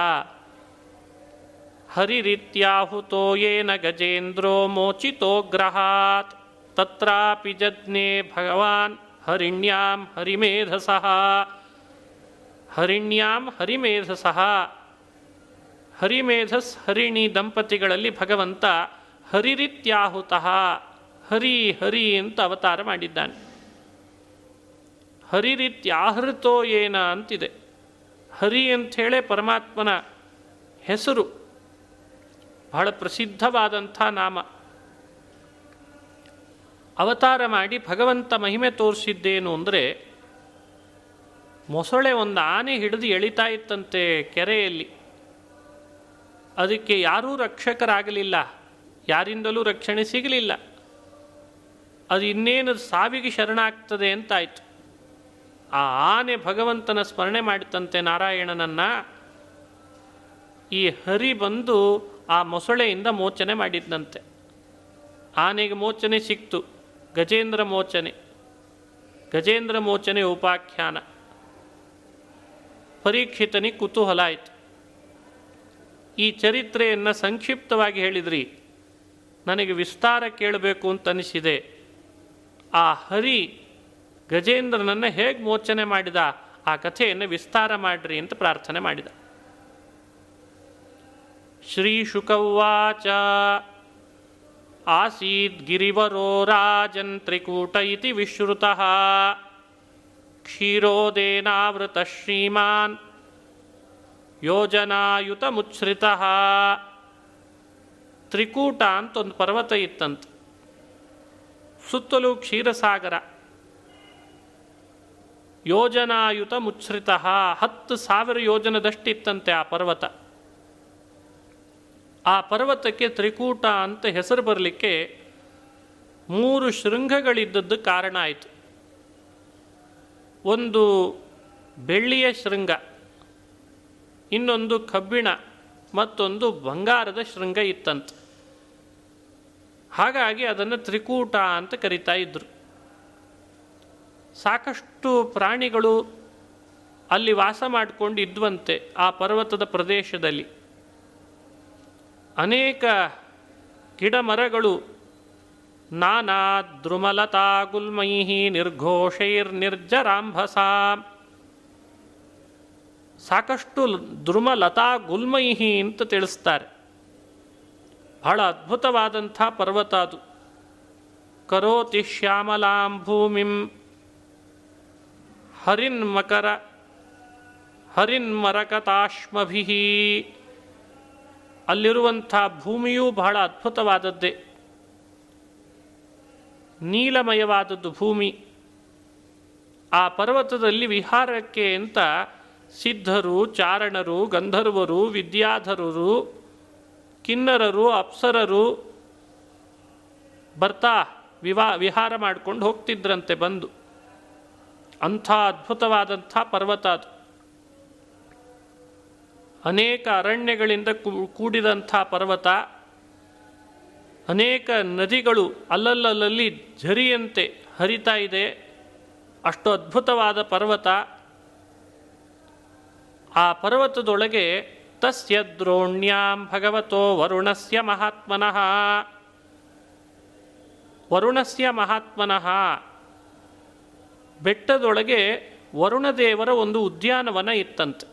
ಹರಿರೀತ್ಯಾಹುತೋ ಏನ ಗಜೇಂದ್ರೋ ಮೋಚಿತೋ ಗ್ರಹಾತ್, ತತ್ರಾಪಿ ಜಜ್ಞೆ ಭಗವಾನ್ ಹರಿಣ್ಯಾಂ ಹರಿಮೇಧಸಃ. ಹರಿಣ್ಯಾಂ ಹರಿಮೇಧಸಃ. ಹರಿಮೇಧಸ್ ಹರಿಣಿ ದಂಪತಿಗಳಲ್ಲಿ ಭಗವಂತ ಹರಿರಿತ್ಯಾಹುತಃ, ಹರಿ ಹರಿ ಅಂತ ಅವತಾರ ಮಾಡಿದ್ದಾನೆ. ಹರಿರಿತ್ಯಾಹೃತೋ ಏನ ಅಂತಿದೆ. ಹರಿ ಅಂಥೇಳೇ ಪರಮಾತ್ಮನ ಹೆಸರು. ಬಹಳ ಪ್ರಸಿದ್ಧವಾದಂಥ ನಾಮ. ಅವತಾರ ಮಾಡಿ ಭಗವಂತ ಮಹಿಮೆ ತೋರಿಸಿದ್ದೇನು ಅಂದರೆ, ಮೊಸಳೆ ಒಂದು ಆನೆ ಹಿಡಿದು ಎಳಿತಾ ಇತ್ತಂತೆ ಕೆರೆಯಲ್ಲಿ. ಅದಕ್ಕೆ ಯಾರೂ ರಕ್ಷಕರಾಗಲಿಲ್ಲ. ಯಾರಿಂದಲೂ ರಕ್ಷಣೆ ಸಿಗಲಿಲ್ಲ. ಅದು ಇನ್ನೇನು ಸಾವಿಗೆ ಶರಣಾಗ್ತದೆ ಅಂತಾಯಿತು. ಆ ಆನೆ ಭಗವಂತನ ಸ್ಮರಣೆ ಮಾಡಿತಂತೆ ನಾರಾಯಣನನ್ನ. ಈ ಹರಿ ಬಂದು ಆ ಮೊಸಳೆಯಿಂದ ಮೋಚನೆ ಮಾಡಿದ್ದಂತೆ ಆನೆಗೆ ಮೋಚನೆ ಸಿಕ್ತು. ಗಜೇಂದ್ರ ಮೋಚನೆ. ಗಜೇಂದ್ರ ಮೋಚನೆ ಉಪಾಖ್ಯಾನ. ಪರೀಕ್ಷಿತನಿಗೆ ಕುತೂಹಲ ಆಯಿತು. ಈ ಚರಿತ್ರೆಯನ್ನು ಸಂಕ್ಷಿಪ್ತವಾಗಿ ಹೇಳಿದ್ರಿ. ನನಗೆ ವಿಸ್ತಾರ ಕೇಳಬೇಕು ಅಂತ ಅನಿಸಿದೆ. ಆ ಹರಿ ಗಜೇಂದ್ರನನ್ನು ಹೇಗೆ ಮೋಚನೆ ಮಾಡಿದ? ಆ ಕಥೆಯನ್ನು ವಿಸ್ತಾರ ಮಾಡ್ರಿ ಅಂತ ಪ್ರಾರ್ಥನೆ ಮಾಡಿದ. ಶ್ರೀ ಶುಕವಾಚ ಆಸೀದ್ ಗಿರಿವರೋ ರಾಜನ್ ತ್ರಿಕೂಟ ಇತಿ ವಿಶ್ರುತಃ. ಕ್ಷೀರೋದೇನಾವೃತ ಶ್ರೀಮಾನ್. ಯೋಜನಾಯುತ ಮುಚ್ಛ್ರಿತ ತ್ರಿಕೂಟ ಅಂತ ಒಂದು ಪರ್ವತ ಇತ್ತಂತ. ಸುತ್ತಲೂ ಕ್ಷೀರಸಾಗರ. ಯೋಜನಾಯುತ ಮುಚ್ಛ್ರಿತ ಹತ್ತು ಸಾವಿರ ಯೋಜನದಷ್ಟಿತ್ತಂತೆ ಆ ಪರ್ವತ. ಆ ಪರ್ವತಕ್ಕೆ ತ್ರಿಕೂಟ ಅಂತ ಹೆಸರು ಬರಲಿಕ್ಕೆ ಮೂರು ಶೃಂಗಗಳಿದ್ದದ್ದು ಕಾರಣ ಆಯಿತು. ಒಂದು ಬೆಳ್ಳಿಯ ಶೃಂಗ. ಇನ್ನೊಂದು ಕಬ್ಬಿಣ, ಮತ್ತೊಂದು ಬಂಗಾರದ ಶೃಂಗ ಇತ್ತಂತೆ. ಹಾಗಾಗಿ ಅದನ್ನು ತ್ರಿಕೂಟ ಅಂತ ಕರಿತಾ ಇದ್ದರು ಸಾಕಷ್ಟು ಪ್ರಾಣಿಗಳು ಅಲ್ಲಿ ವಾಸ ಮಾಡಿಕೊಂಡು ಇದ್ವಂತೆ ಆ ಪರ್ವತದ ಪ್ರದೇಶದಲ್ಲಿ. ಅನೇಕ ಗಿಡ ಮರಗಳು ನಾನಾ ದ್ರುಮಲತಾ ಗುಲ್ಮೈಹಿ ನಿರ್ಘೋಷೈರ್ ಸಾಕಷ್ಟು ದ್ರುಮಲತಾ ಗುಲ್ಮೈಹಿ ಅಂತ ತಿಳಿಸ್ತಾರೆ. ಬಹಳ ಅದ್ಭುತವಾದಂಥ ಪರ್ವತ ಅದು. ಕರೋತಿ ಶ್ಯಾಮಲಾಂ ಭೂಮಿಂ. ಹರಿನ್ ಹರಿನ್ಮರಕತಾಶ್ಮಭಿ ಅಲ್ಲಿರುವಂಥ ಭೂಮಿಯೂ ಬಹಳ ಅದ್ಭುತವಾದದ್ದೇ. ನೀಲಮಯವಾದದ್ದು ಭೂಮಿ. ಆ ಪರ್ವತದಲ್ಲಿ ವಿಹಾರಕ್ಕೆ ಅಂತ ಸಿದ್ಧರು, ಚಾರಣರು, ಗಂಧರ್ವರು, ವಿದ್ಯಾಧರರು, ಕಿನ್ನರರು, ಅಪ್ಸರರು ಬರ್ತಾ ವಿವಾ, ವಿಹಾರ ಮಾಡ್ಕೊಂಡು ಹೋಗ್ತಿದ್ರಂತೆ ಬಂದು. ಅಂಥ ಅದ್ಭುತವಾದಂಥ ಪರ್ವತ ಅದು. ಅನೇಕ ಅರಣ್ಯಗಳಿಂದ ಕೂಡಿದಂಥ ಪರ್ವತ. ಅನೇಕ ನದಿಗಳು ಅಲ್ಲಲ್ಲಲ್ಲಿ ಝರಿಯಂತೆ ಹರಿತಾ ಇದೆ. ಅಷ್ಟು ಅದ್ಭುತವಾದ ಪರ್ವತ. ಆ ಪರ್ವತದೊಳಗೆ ತಸ್ಯ ದ್ರೋಣ್ಯಾಂ ಭಗವತೋ ವರುಣಸ್ಯ ಮಹಾತ್ಮನಃ. ವರುಣಸ್ಯ ಮಹಾತ್ಮನಃ. ಬೆಟ್ಟದೊಳಗೆ ವರುಣದೇವರ ಒಂದು ಉದ್ಯಾನವನ ಇತ್ತಂತೆ.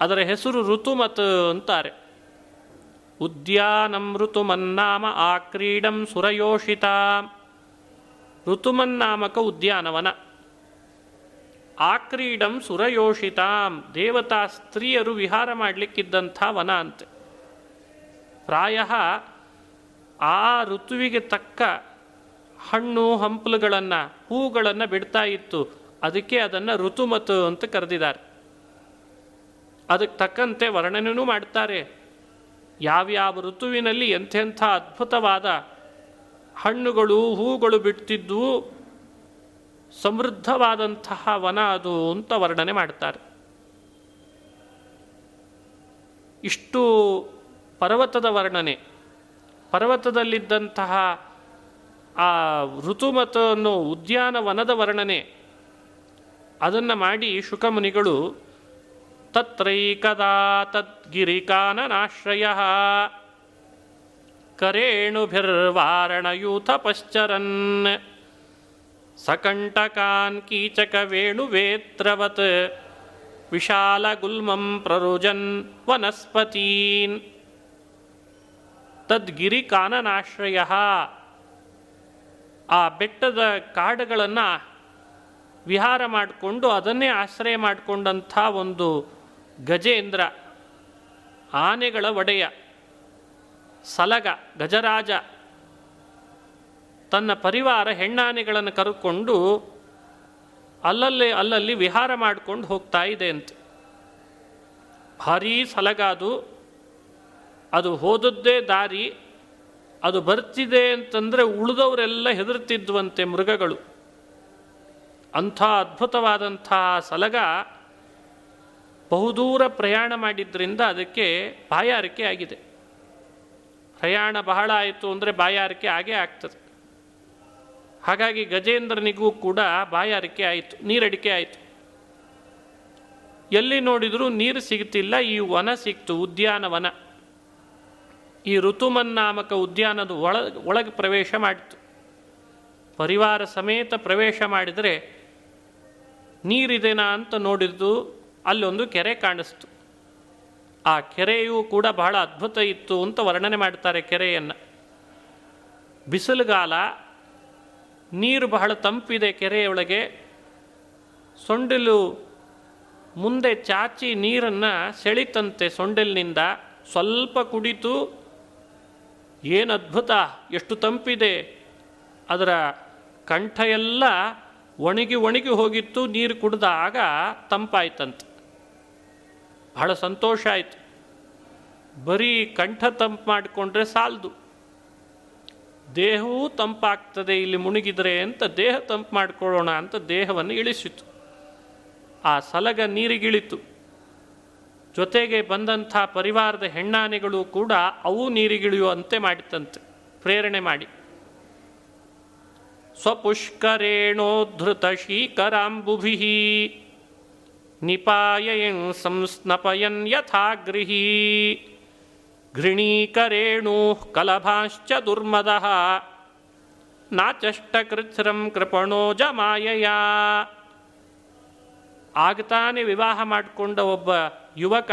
ಅದರ ಹೆಸರು ಋತುಮತ್ ಅಂತಾರೆ. ಉದ್ಯಾನಂ ಋತುಮನ್ನಾಮ ಆಕ್ರೀಡಂ ಕ್ರೀಡಂ ಸುರಯೋಷಿತ. ಋತುಮನ್ನಾಮಕ ಉದ್ಯಾನವನ. ಆಕ್ರೀಡಂ ಸುರಯೋಷಿತಾಂ, ದೇವತಾ ಸ್ತ್ರೀಯರು ವಿಹಾರ ಮಾಡಲಿಕ್ಕಿದ್ದಂಥ ವನ ಅಂತೆ. ಪ್ರಾಯ ಆ ಋತುವಿಗೆ ತಕ್ಕ ಹಣ್ಣು, ಹಂಪಲುಗಳನ್ನು, ಹೂಗಳನ್ನು ಬಿಡ್ತಾ ಇತ್ತು. ಅದಕ್ಕೆ ಅದನ್ನು ಋತುಮತು ಅಂತ ಕರೆದಿದ್ದಾರೆ. ಅದಕ್ಕೆ ತಕ್ಕಂತೆ ವರ್ಣನೆಯೂ ಮಾಡ್ತಾರೆ. ಯಾವ್ಯಾವ ಋತುವಿನಲ್ಲಿ ಎಂಥೆಂಥ ಅದ್ಭುತವಾದ ಹಣ್ಣುಗಳು, ಹೂಗಳು ಬಿಡ್ತಿದ್ವು ಸಮೃದ್ಧವಾದಂತಹ ವನ ಅದು ಅಂತ ವರ್ಣನೆ ಮಾಡ್ತಾರೆ. ಇಷ್ಟು ಪರ್ವತದ ವರ್ಣನೆ, ಪರ್ವತದಲ್ಲಿದ್ದಂತಹ ಆ ಋತುಮತ ಅನ್ನೋ ಉದ್ಯಾನವನದ ವರ್ಣನೆ, ಅದನ್ನು ಮಾಡಿ ಶುಕಮುನಿಗಳು ತತ್ರೈಕದಾ ತದ್ಗಿರಿಕಾನನಾಶ್ರಯ ಕರೇಣುಭಿರ್ವಾರಣಯೂಥ ಪಶ್ಚರನ್ ಸಕಂಟಕಾನ್ ವಿಶಾಲ ಗುಲ್ಮಂ ಪ್ರರುಜನ್ ವನಸ್ಪತೀನ್ ತದ್ಗಿರಿಕಾನನಾಶ್ರಯ ಆ ಬೆಟ್ಟದ ಕಾಡುಗಳನ್ನು ವಿಹಾರ ಮಾಡಿಕೊಂಡು ಅದನ್ನೇ ಆಶ್ರಯ ಮಾಡಿಕೊಂಡಂಥ ಒಂದು ಗಜೇಂದ್ರ, ಆನೆಗಳ ಒಡೆಯ, ಸಲಗ, ಗಜರಾಜ ತನ್ನ ಪರಿವಾರ ಹೆಣ್ಣಾನೆಗಳನ್ನು ಕರೆದುಕೊಂಡು ಅಲ್ಲಲ್ಲಿ ಅಲ್ಲಲ್ಲಿ ವಿಹಾರ ಮಾಡಿಕೊಂಡು ಹೋಗ್ತಾ ಇದೆ ಅಂತ. ಭಾರೀ ಸಲಗ ಅದು ಅದು ಹೋದದ್ದೇ ದಾರಿ, ಅದು ಬರ್ತಿದೆ ಅಂತಂದರೆ ಉಳಿದವರೆಲ್ಲ ಹೆದರ್ತಿದ್ವಂತೆ ಮೃಗಗಳು. ಅಂಥ ಅದ್ಭುತವಾದಂಥ ಸಲಗ ಬಹುದೂರ ಪ್ರಯಾಣ ಮಾಡಿದ್ದರಿಂದ ಅದಕ್ಕೆ ಬಾಯಾರಿಕೆ ಆಗಿದೆ. ಪ್ರಯಾಣ ಬಹಳ ಆಯಿತು ಅಂದರೆ ಬಾಯಾರಿಕೆ ಆಗೇ ಆಗ್ತದೆ. ಹಾಗಾಗಿ ಗಜೇಂದ್ರನಿಗೂ ಕೂಡ ಬಾಯಾರಿಕೆ ಆಯಿತು, ನೀರಡಿಕೆ ಆಯಿತು. ಎಲ್ಲಿ ನೋಡಿದರೂ ನೀರು ಸಿಗ್ತಿಲ್ಲ ಈ ವನ ಸಿಕ್ತು, ಉದ್ಯಾನವನ. ಈ ಋತುಮನ್ನಾಮಕ ಉದ್ಯಾನದ ಒಳ, ಒಳಗೆ ಪ್ರವೇಶ ಮಾಡಿತು. ಪರಿವಾರ ಸಮೇತ ಪ್ರವೇಶ ಮಾಡಿದರೆ ನೀರಿದೆನಾ ಅಂತ ನೋಡಿದ್ದು ಅಲ್ಲೊಂದು ಕೆರೆ ಕಾಣಿಸ್ತು. ಆ ಕೆರೆಯೂ ಕೂಡ ಬಹಳ ಅದ್ಭುತ ಇತ್ತು ಅಂತ ವರ್ಣನೆ ಮಾಡ್ತಾರೆ ಕೆರೆಯನ್ನು. ಬಿಸಿಲುಗಾಲ ನೀರು ಬಹಳ ತಂಪಿದೆ ಕೆರೆಯೊಳಗೆ. ಸೊಂಡಿಲು ಮುಂದೆ ಚಾಚಿ ನೀರನ್ನು ಸೆಳಿತಂತೆ ಸೊಂಡಿಲಿನಿಂದ. ಸ್ವಲ್ಪ ಕುಡಿತು ಏನು ಅದ್ಭುತ, ಎಷ್ಟು ತಂಪಿದೆ. ಅದರ ಕಂಠ ಎಲ್ಲ ಒಣಗಿ ಒಣಗಿ ಹೋಗಿತ್ತು, ನೀರು ಕುಡಿದಾಗ ತಂಪಾಯ್ತಂತೆ. ಬಹಳ ಸಂತೋಷ ಆಯಿತು. ಬರೀ ಕಂಠ ತಂಪು ಮಾಡಿಕೊಂಡ್ರೆ ಸಾಲದು. ದೇಹವೂ ತಂಪಾಗ್ತದೆ, ಇಲ್ಲಿ ಮುಳುಗಿದ್ರೆ ಅಂತ ದೇಹ ತಂಪು ಮಾಡಿಕೊಳ್ಳೋಣ ಅಂತ ದೇಹವನ್ನು ಇಳಿಸಿತು. ಆ ಸಲಗ ನೀರಿಗಿಳಿತು. ಜೊತೆಗೆ ಬಂದಂಥ ಪರಿವಾರದ ಹೆಣ್ಣಾನೆಗಳು ಕೂಡ ಅವು ನೀರಿಗಿಳಿಯುವಂತೆ ಮಾಡಿತಂತೆ ಪ್ರೇರಣೆ ಮಾಡಿ. ಸ್ವಪುಷ್ಕರೇಣೋದ್ಧೃತ ಶೀಕರಾಂಬುಭಿ ನಿಪಾಯಯಂ ಸಂಸ್ನಪಯನ್ ಯಥಾಗೃಹೀ. ಘೃಣೀಕರೇಣು ಕಲಭಾಶ್ಚ ದುರ್ಮದ. ನಾಚಷ್ಟಕೃಚ್ಛ್ರಂ ಕೃಪಣೋಜ ಮಾಯಯ ಆಗ್ತಾನೆ ವಿವಾಹ ಮಾಡಿಕೊಂಡ ಒಬ್ಬ ಯುವಕ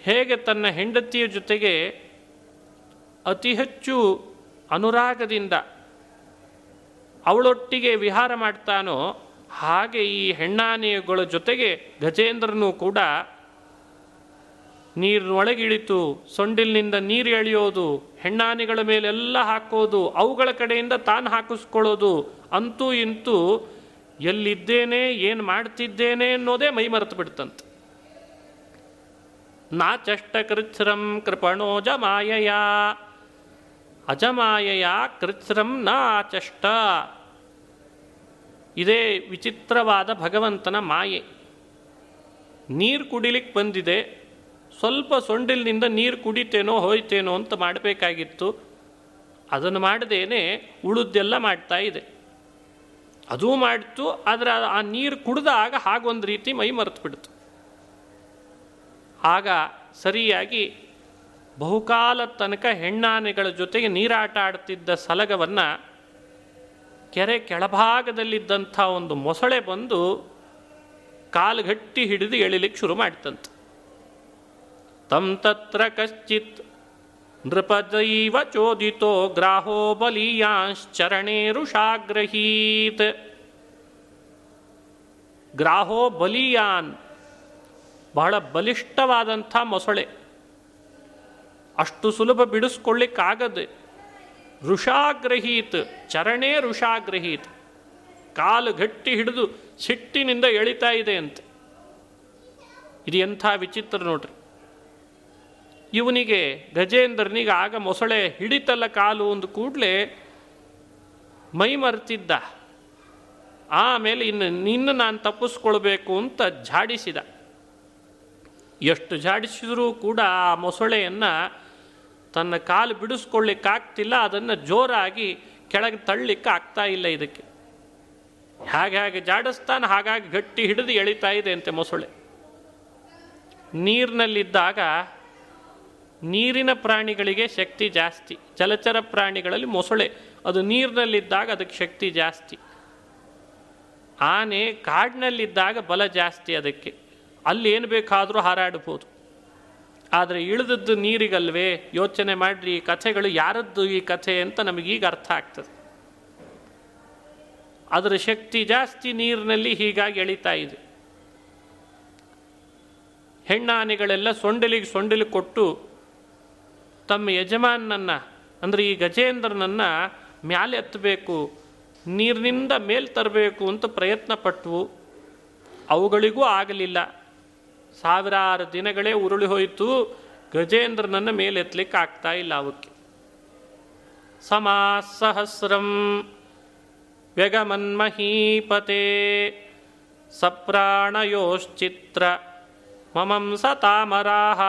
ಹೇಗೆ ತನ್ನ ಹೆಂಡತಿಯ ಜೊತೆಗೆ ಅತಿ ಹೆಚ್ಚು ಅನುರಾಗದಿಂದ ಅವಳೊಟ್ಟಿಗೆ ವಿಹಾರ ಮಾಡ್ತಾನೋ, ಹಾಗೆ ಈ ಹೆಣ್ಣಾನೆಗಳ ಜೊತೆಗೆ ಗಜೇಂದ್ರನೂ ಕೂಡ ನೀರಿನೊಳಗಿಳಿತು, ಸೊಂಡಿಲಿನಿಂದ ನೀರು ಎಳೆಯೋದು, ಹೆಣ್ಣಾನೆಗಳ ಮೇಲೆಲ್ಲ ಹಾಕೋದು, ಅವುಗಳ ಕಡೆಯಿಂದ ತಾನು ಹಾಕಿಸ್ಕೊಳ್ಳೋದು, ಅಂತೂ ಇಂತೂ ಎಲ್ಲಿದ್ದೇನೆ, ಏನು ಮಾಡ್ತಿದ್ದೇನೆ ಅನ್ನೋದೇ ಮೈ ಮರೆತು ಬಿಡ್ತಂತೆ. ನಾಚಷ್ಟ ಕೃಚ್ಛ್ರಂ ಕೃಪಣೋ ಮಾಯಯ ಅಜಮಾಯಯ ಕೃಚ್ಛ್ರಂ ನಾ ಚಷ್ಟ. ಇದೇ ವಿಚಿತ್ರವಾದ ಭಗವಂತನ ಮಾಯೆ. ನೀರು ಕುಡಿಲಿಕ್ಕೆ ಬಂದಿದೆ ಸ್ವಲ್ಪ ಸೊಂಡಿಲಿನಿಂದ ನೀರು ಕುಡಿತೇನೋ ಹೋಯ್ತೇನೋ ಅಂತ ಮಾಡಬೇಕಾಗಿತ್ತು. ಅದನ್ನು ಮಾಡದೇನೆ ಉಳಿದೆಲ್ಲ ಮಾಡ್ತಾ ಇದೆ. ಅದೂ ಮಾಡ್ತು, ಆದರೆ ಆ ನೀರು ಕುಡಿದಾಗ ಹಾಗೊಂದು ರೀತಿ ಮೈ ಮರೆತು ಬಿಡ್ತು. ಆಗ ಸರಿಯಾಗಿ ಬಹುಕಾಲ ತನಕ ಹೆಣ್ಣಾನೆಗಳ ಜೊತೆಗೆ ನೀರಾಟ ಆಡ್ತಿದ್ದ ಸಲಗವನ್ನು ಕೆರೆ ಕೆಳಭಾಗದಲ್ಲಿದ್ದಂಥ ಒಂದು ಮೊಸಳೆ ಬಂದು ಕಾಲು ಗಟ್ಟಿ ಹಿಡಿದು ಎಳಿಲಿಕ್ಕೆ ಶುರು ಮಾಡ್ತಂತೆ. ತಂ ತತ್ರ ಕಶ್ಚಿತ್ ನೃಪದೈವ ಚೋದಿತೋ ಗ್ರಾಹೋ ಬಲೀಯಾಂಶ್ಚರಣೇ ಋಷಾಗ್ರಹೀತ್ ಗ್ರಾಹೋ ಬಲಿಯಾನ್ ಬಹಳ ಬಲಿಷ್ಠವಾದಂಥ ಮೊಸಳೆ. ಅಷ್ಟು ಸುಲಭ ಬಿಡಿಸ್ಕೊಳ್ಳಿಕ್ಕಾಗದೆ ಋಷಾಗ್ರಹೀತ್, ಚರಣೇ ಋಷಾಗ್ರಹೀತ್, ಕಾಲು ಗಟ್ಟಿ ಹಿಡಿದು ಸಿಟ್ಟಿನಿಂದ ಎಳಿತಾ ಇದೆ ಅಂತೆ. ಇದು ಎಂಥ ವಿಚಿತ್ರ ನೋಡ್ರಿ. ಇವನಿಗೆ ಗಜೇಂದ್ರನಿಗೆ ಆಗ ಮೊಸಳೆ ಹಿಡಿತಲ್ಲ ಕಾಲು ಒಂದು ಕೂಡಲೇ ಮೈ ಮರೆತಿದ್ದ. ಆಮೇಲೆ ಇನ್ನು ನಿನ್ನ ನಾನು ತಪ್ಪಿಸ್ಕೊಳ್ಬೇಕು ಅಂತ ಝಾಡಿಸಿದ. ಎಷ್ಟು ಝಾಡಿಸಿದರೂ ಕೂಡ ಆ ಮೊಸಳೆಯನ್ನು ತನ್ನ ಕಾಲು ಬಿಡಿಸ್ಕೊಳ್ಳಿಕ್ಕಾಗ್ತಿಲ್ಲ ಅದನ್ನು ಜೋರಾಗಿ ಕೆಳಗೆ ತಳ್ಳಲಿಕ್ಕೆ ಆಗ್ತಾ ಇಲ್ಲ ಇದಕ್ಕೆ. ಹಾಗೆ ಹಾಗೆ ಜಾಡಿಸ್ತಾನೆ ಹಾಗಾಗಿ ಗಟ್ಟಿ ಹಿಡಿದು ಎಳಿತಾ ಇದೆ ಅಂತೆ ಮೊಸಳೆ. ನೀರಿನಲ್ಲಿದ್ದಾಗ ನೀರಿನ ಪ್ರಾಣಿಗಳಿಗೆ ಶಕ್ತಿ ಜಾಸ್ತಿ, ಜಲಚರ ಪ್ರಾಣಿಗಳಲ್ಲಿ ಮೊಸಳೆ. ಅದು ನೀರಿನಲ್ಲಿದ್ದಾಗ ಅದಕ್ಕೆ ಶಕ್ತಿ ಜಾಸ್ತಿ. ಆನೆ ಕಾಡಿನಲ್ಲಿದ್ದಾಗ ಬಲ ಜಾಸ್ತಿ ಅದಕ್ಕೆ. ಅಲ್ಲಿ ಏನು ಬೇಕಾದರೂ ಹಾರಾಡ್ಬೋದು. ಆದರೆ ಇಳಿದದ್ದು ನೀರಿಗಲ್ವೇ? ಯೋಚನೆ ಮಾಡಿರಿ, ಈ ಕಥೆಗಳು ಯಾರದ್ದು ಈ ಕಥೆ ಅಂತ ನಮಗೀಗ ಅರ್ಥ ಆಗ್ತದೆ. ಅದರ ಶಕ್ತಿ ಜಾಸ್ತಿ ನೀರಿನಲ್ಲಿ ಹೀಗಾಗಿ ಎಳಿತಾ ಇದೆ. ಹೆಣ್ಣಾನೆಗಳೆಲ್ಲ ಸೊಂಡಿಲಿಗೆ ಸೊಂಡಿಲು ಕೊಟ್ಟು ತಮ್ಮ ಯಜಮಾನನನ್ನು, ಅಂದರೆ ಈ ಗಜೇಂದ್ರನನ್ನು ಮ್ಯಾಲೆ ಎತ್ತಬೇಕು ನೀರಿನಿಂದ ಮೇಲೆ ತರಬೇಕು ಅಂತ ಪ್ರಯತ್ನ ಪಟ್ಟವು ಅವುಗಳಿಗೂ ಆಗಲಿಲ್ಲ. ಸಾವಿರಾರು ದಿನಗಳೇ ಉರುಳಿ ಹೋಯಿತು, ಗಜೇಂದ್ರನನ್ನು ಮೇಲೆತ್ತಲಿಕ್ಕೆ ಆಗ್ತಾ ಇಲ್ಲ ಅವಕ್ಕೆ. ಸಮಾಸಹಸ್ರಂ ವ್ಯಗಮನ್ಮಹೀಪತೆ ಸಪ್ರಾಣಯೋಶ್ಚಿತ್ರ ಮಮಂಸ ತಾಮರಾಹ.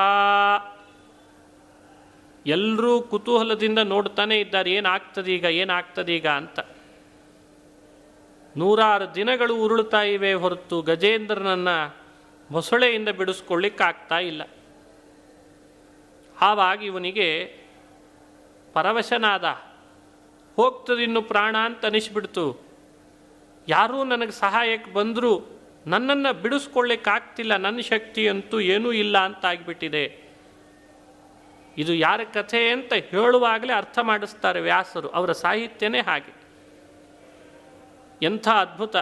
ಎಲ್ಲರೂ ಕುತೂಹಲದಿಂದ ನೋಡ್ತಾನೆ ಇದ್ದಾರೆ, ಏನಾಗ್ತದೀಗ ಏನಾಗ್ತದೀಗ ಅಂತ. ನೂರಾರು ದಿನಗಳು ಉರುಳ್ತಾ ಇವೆ ಹೊರತು ಗಜೇಂದ್ರನನ್ನು ಮೊಸಳೆಯಿಂದ ಬಿಡಿಸ್ಕೊಳ್ಳಿಕ್ಕಾಗ್ತಾ ಇಲ್ಲ. ಆವಾಗ ಇವನಿಗೆ ಪರವಶನಾದ ಹೋಗ್ತದಿನ್ನು ಪ್ರಾಣ ಅಂತ ಅನಿಸ್ಬಿಡ್ತು. ಯಾರೂ ನನಗೆ ಸಹಾಯಕ್ಕೆ ಬಂದರೂ ನನ್ನನ್ನು ಬಿಡಿಸ್ಕೊಳ್ಳಿಕ್ಕಾಗ್ತಿಲ್ಲ ನನ್ನ ಶಕ್ತಿ ಅಂತೂ ಏನೂ ಇಲ್ಲ ಅಂತ ಇದು ಯಾರ ಕಥೆ ಅಂತ ಹೇಳುವಾಗಲೇ ಅರ್ಥ ಮಾಡಿಸ್ತಾರೆ ವ್ಯಾಸರು. ಅವರ ಸಾಹಿತ್ಯನೇ ಹಾಗೆ. ಎಂಥ ಅದ್ಭುತ.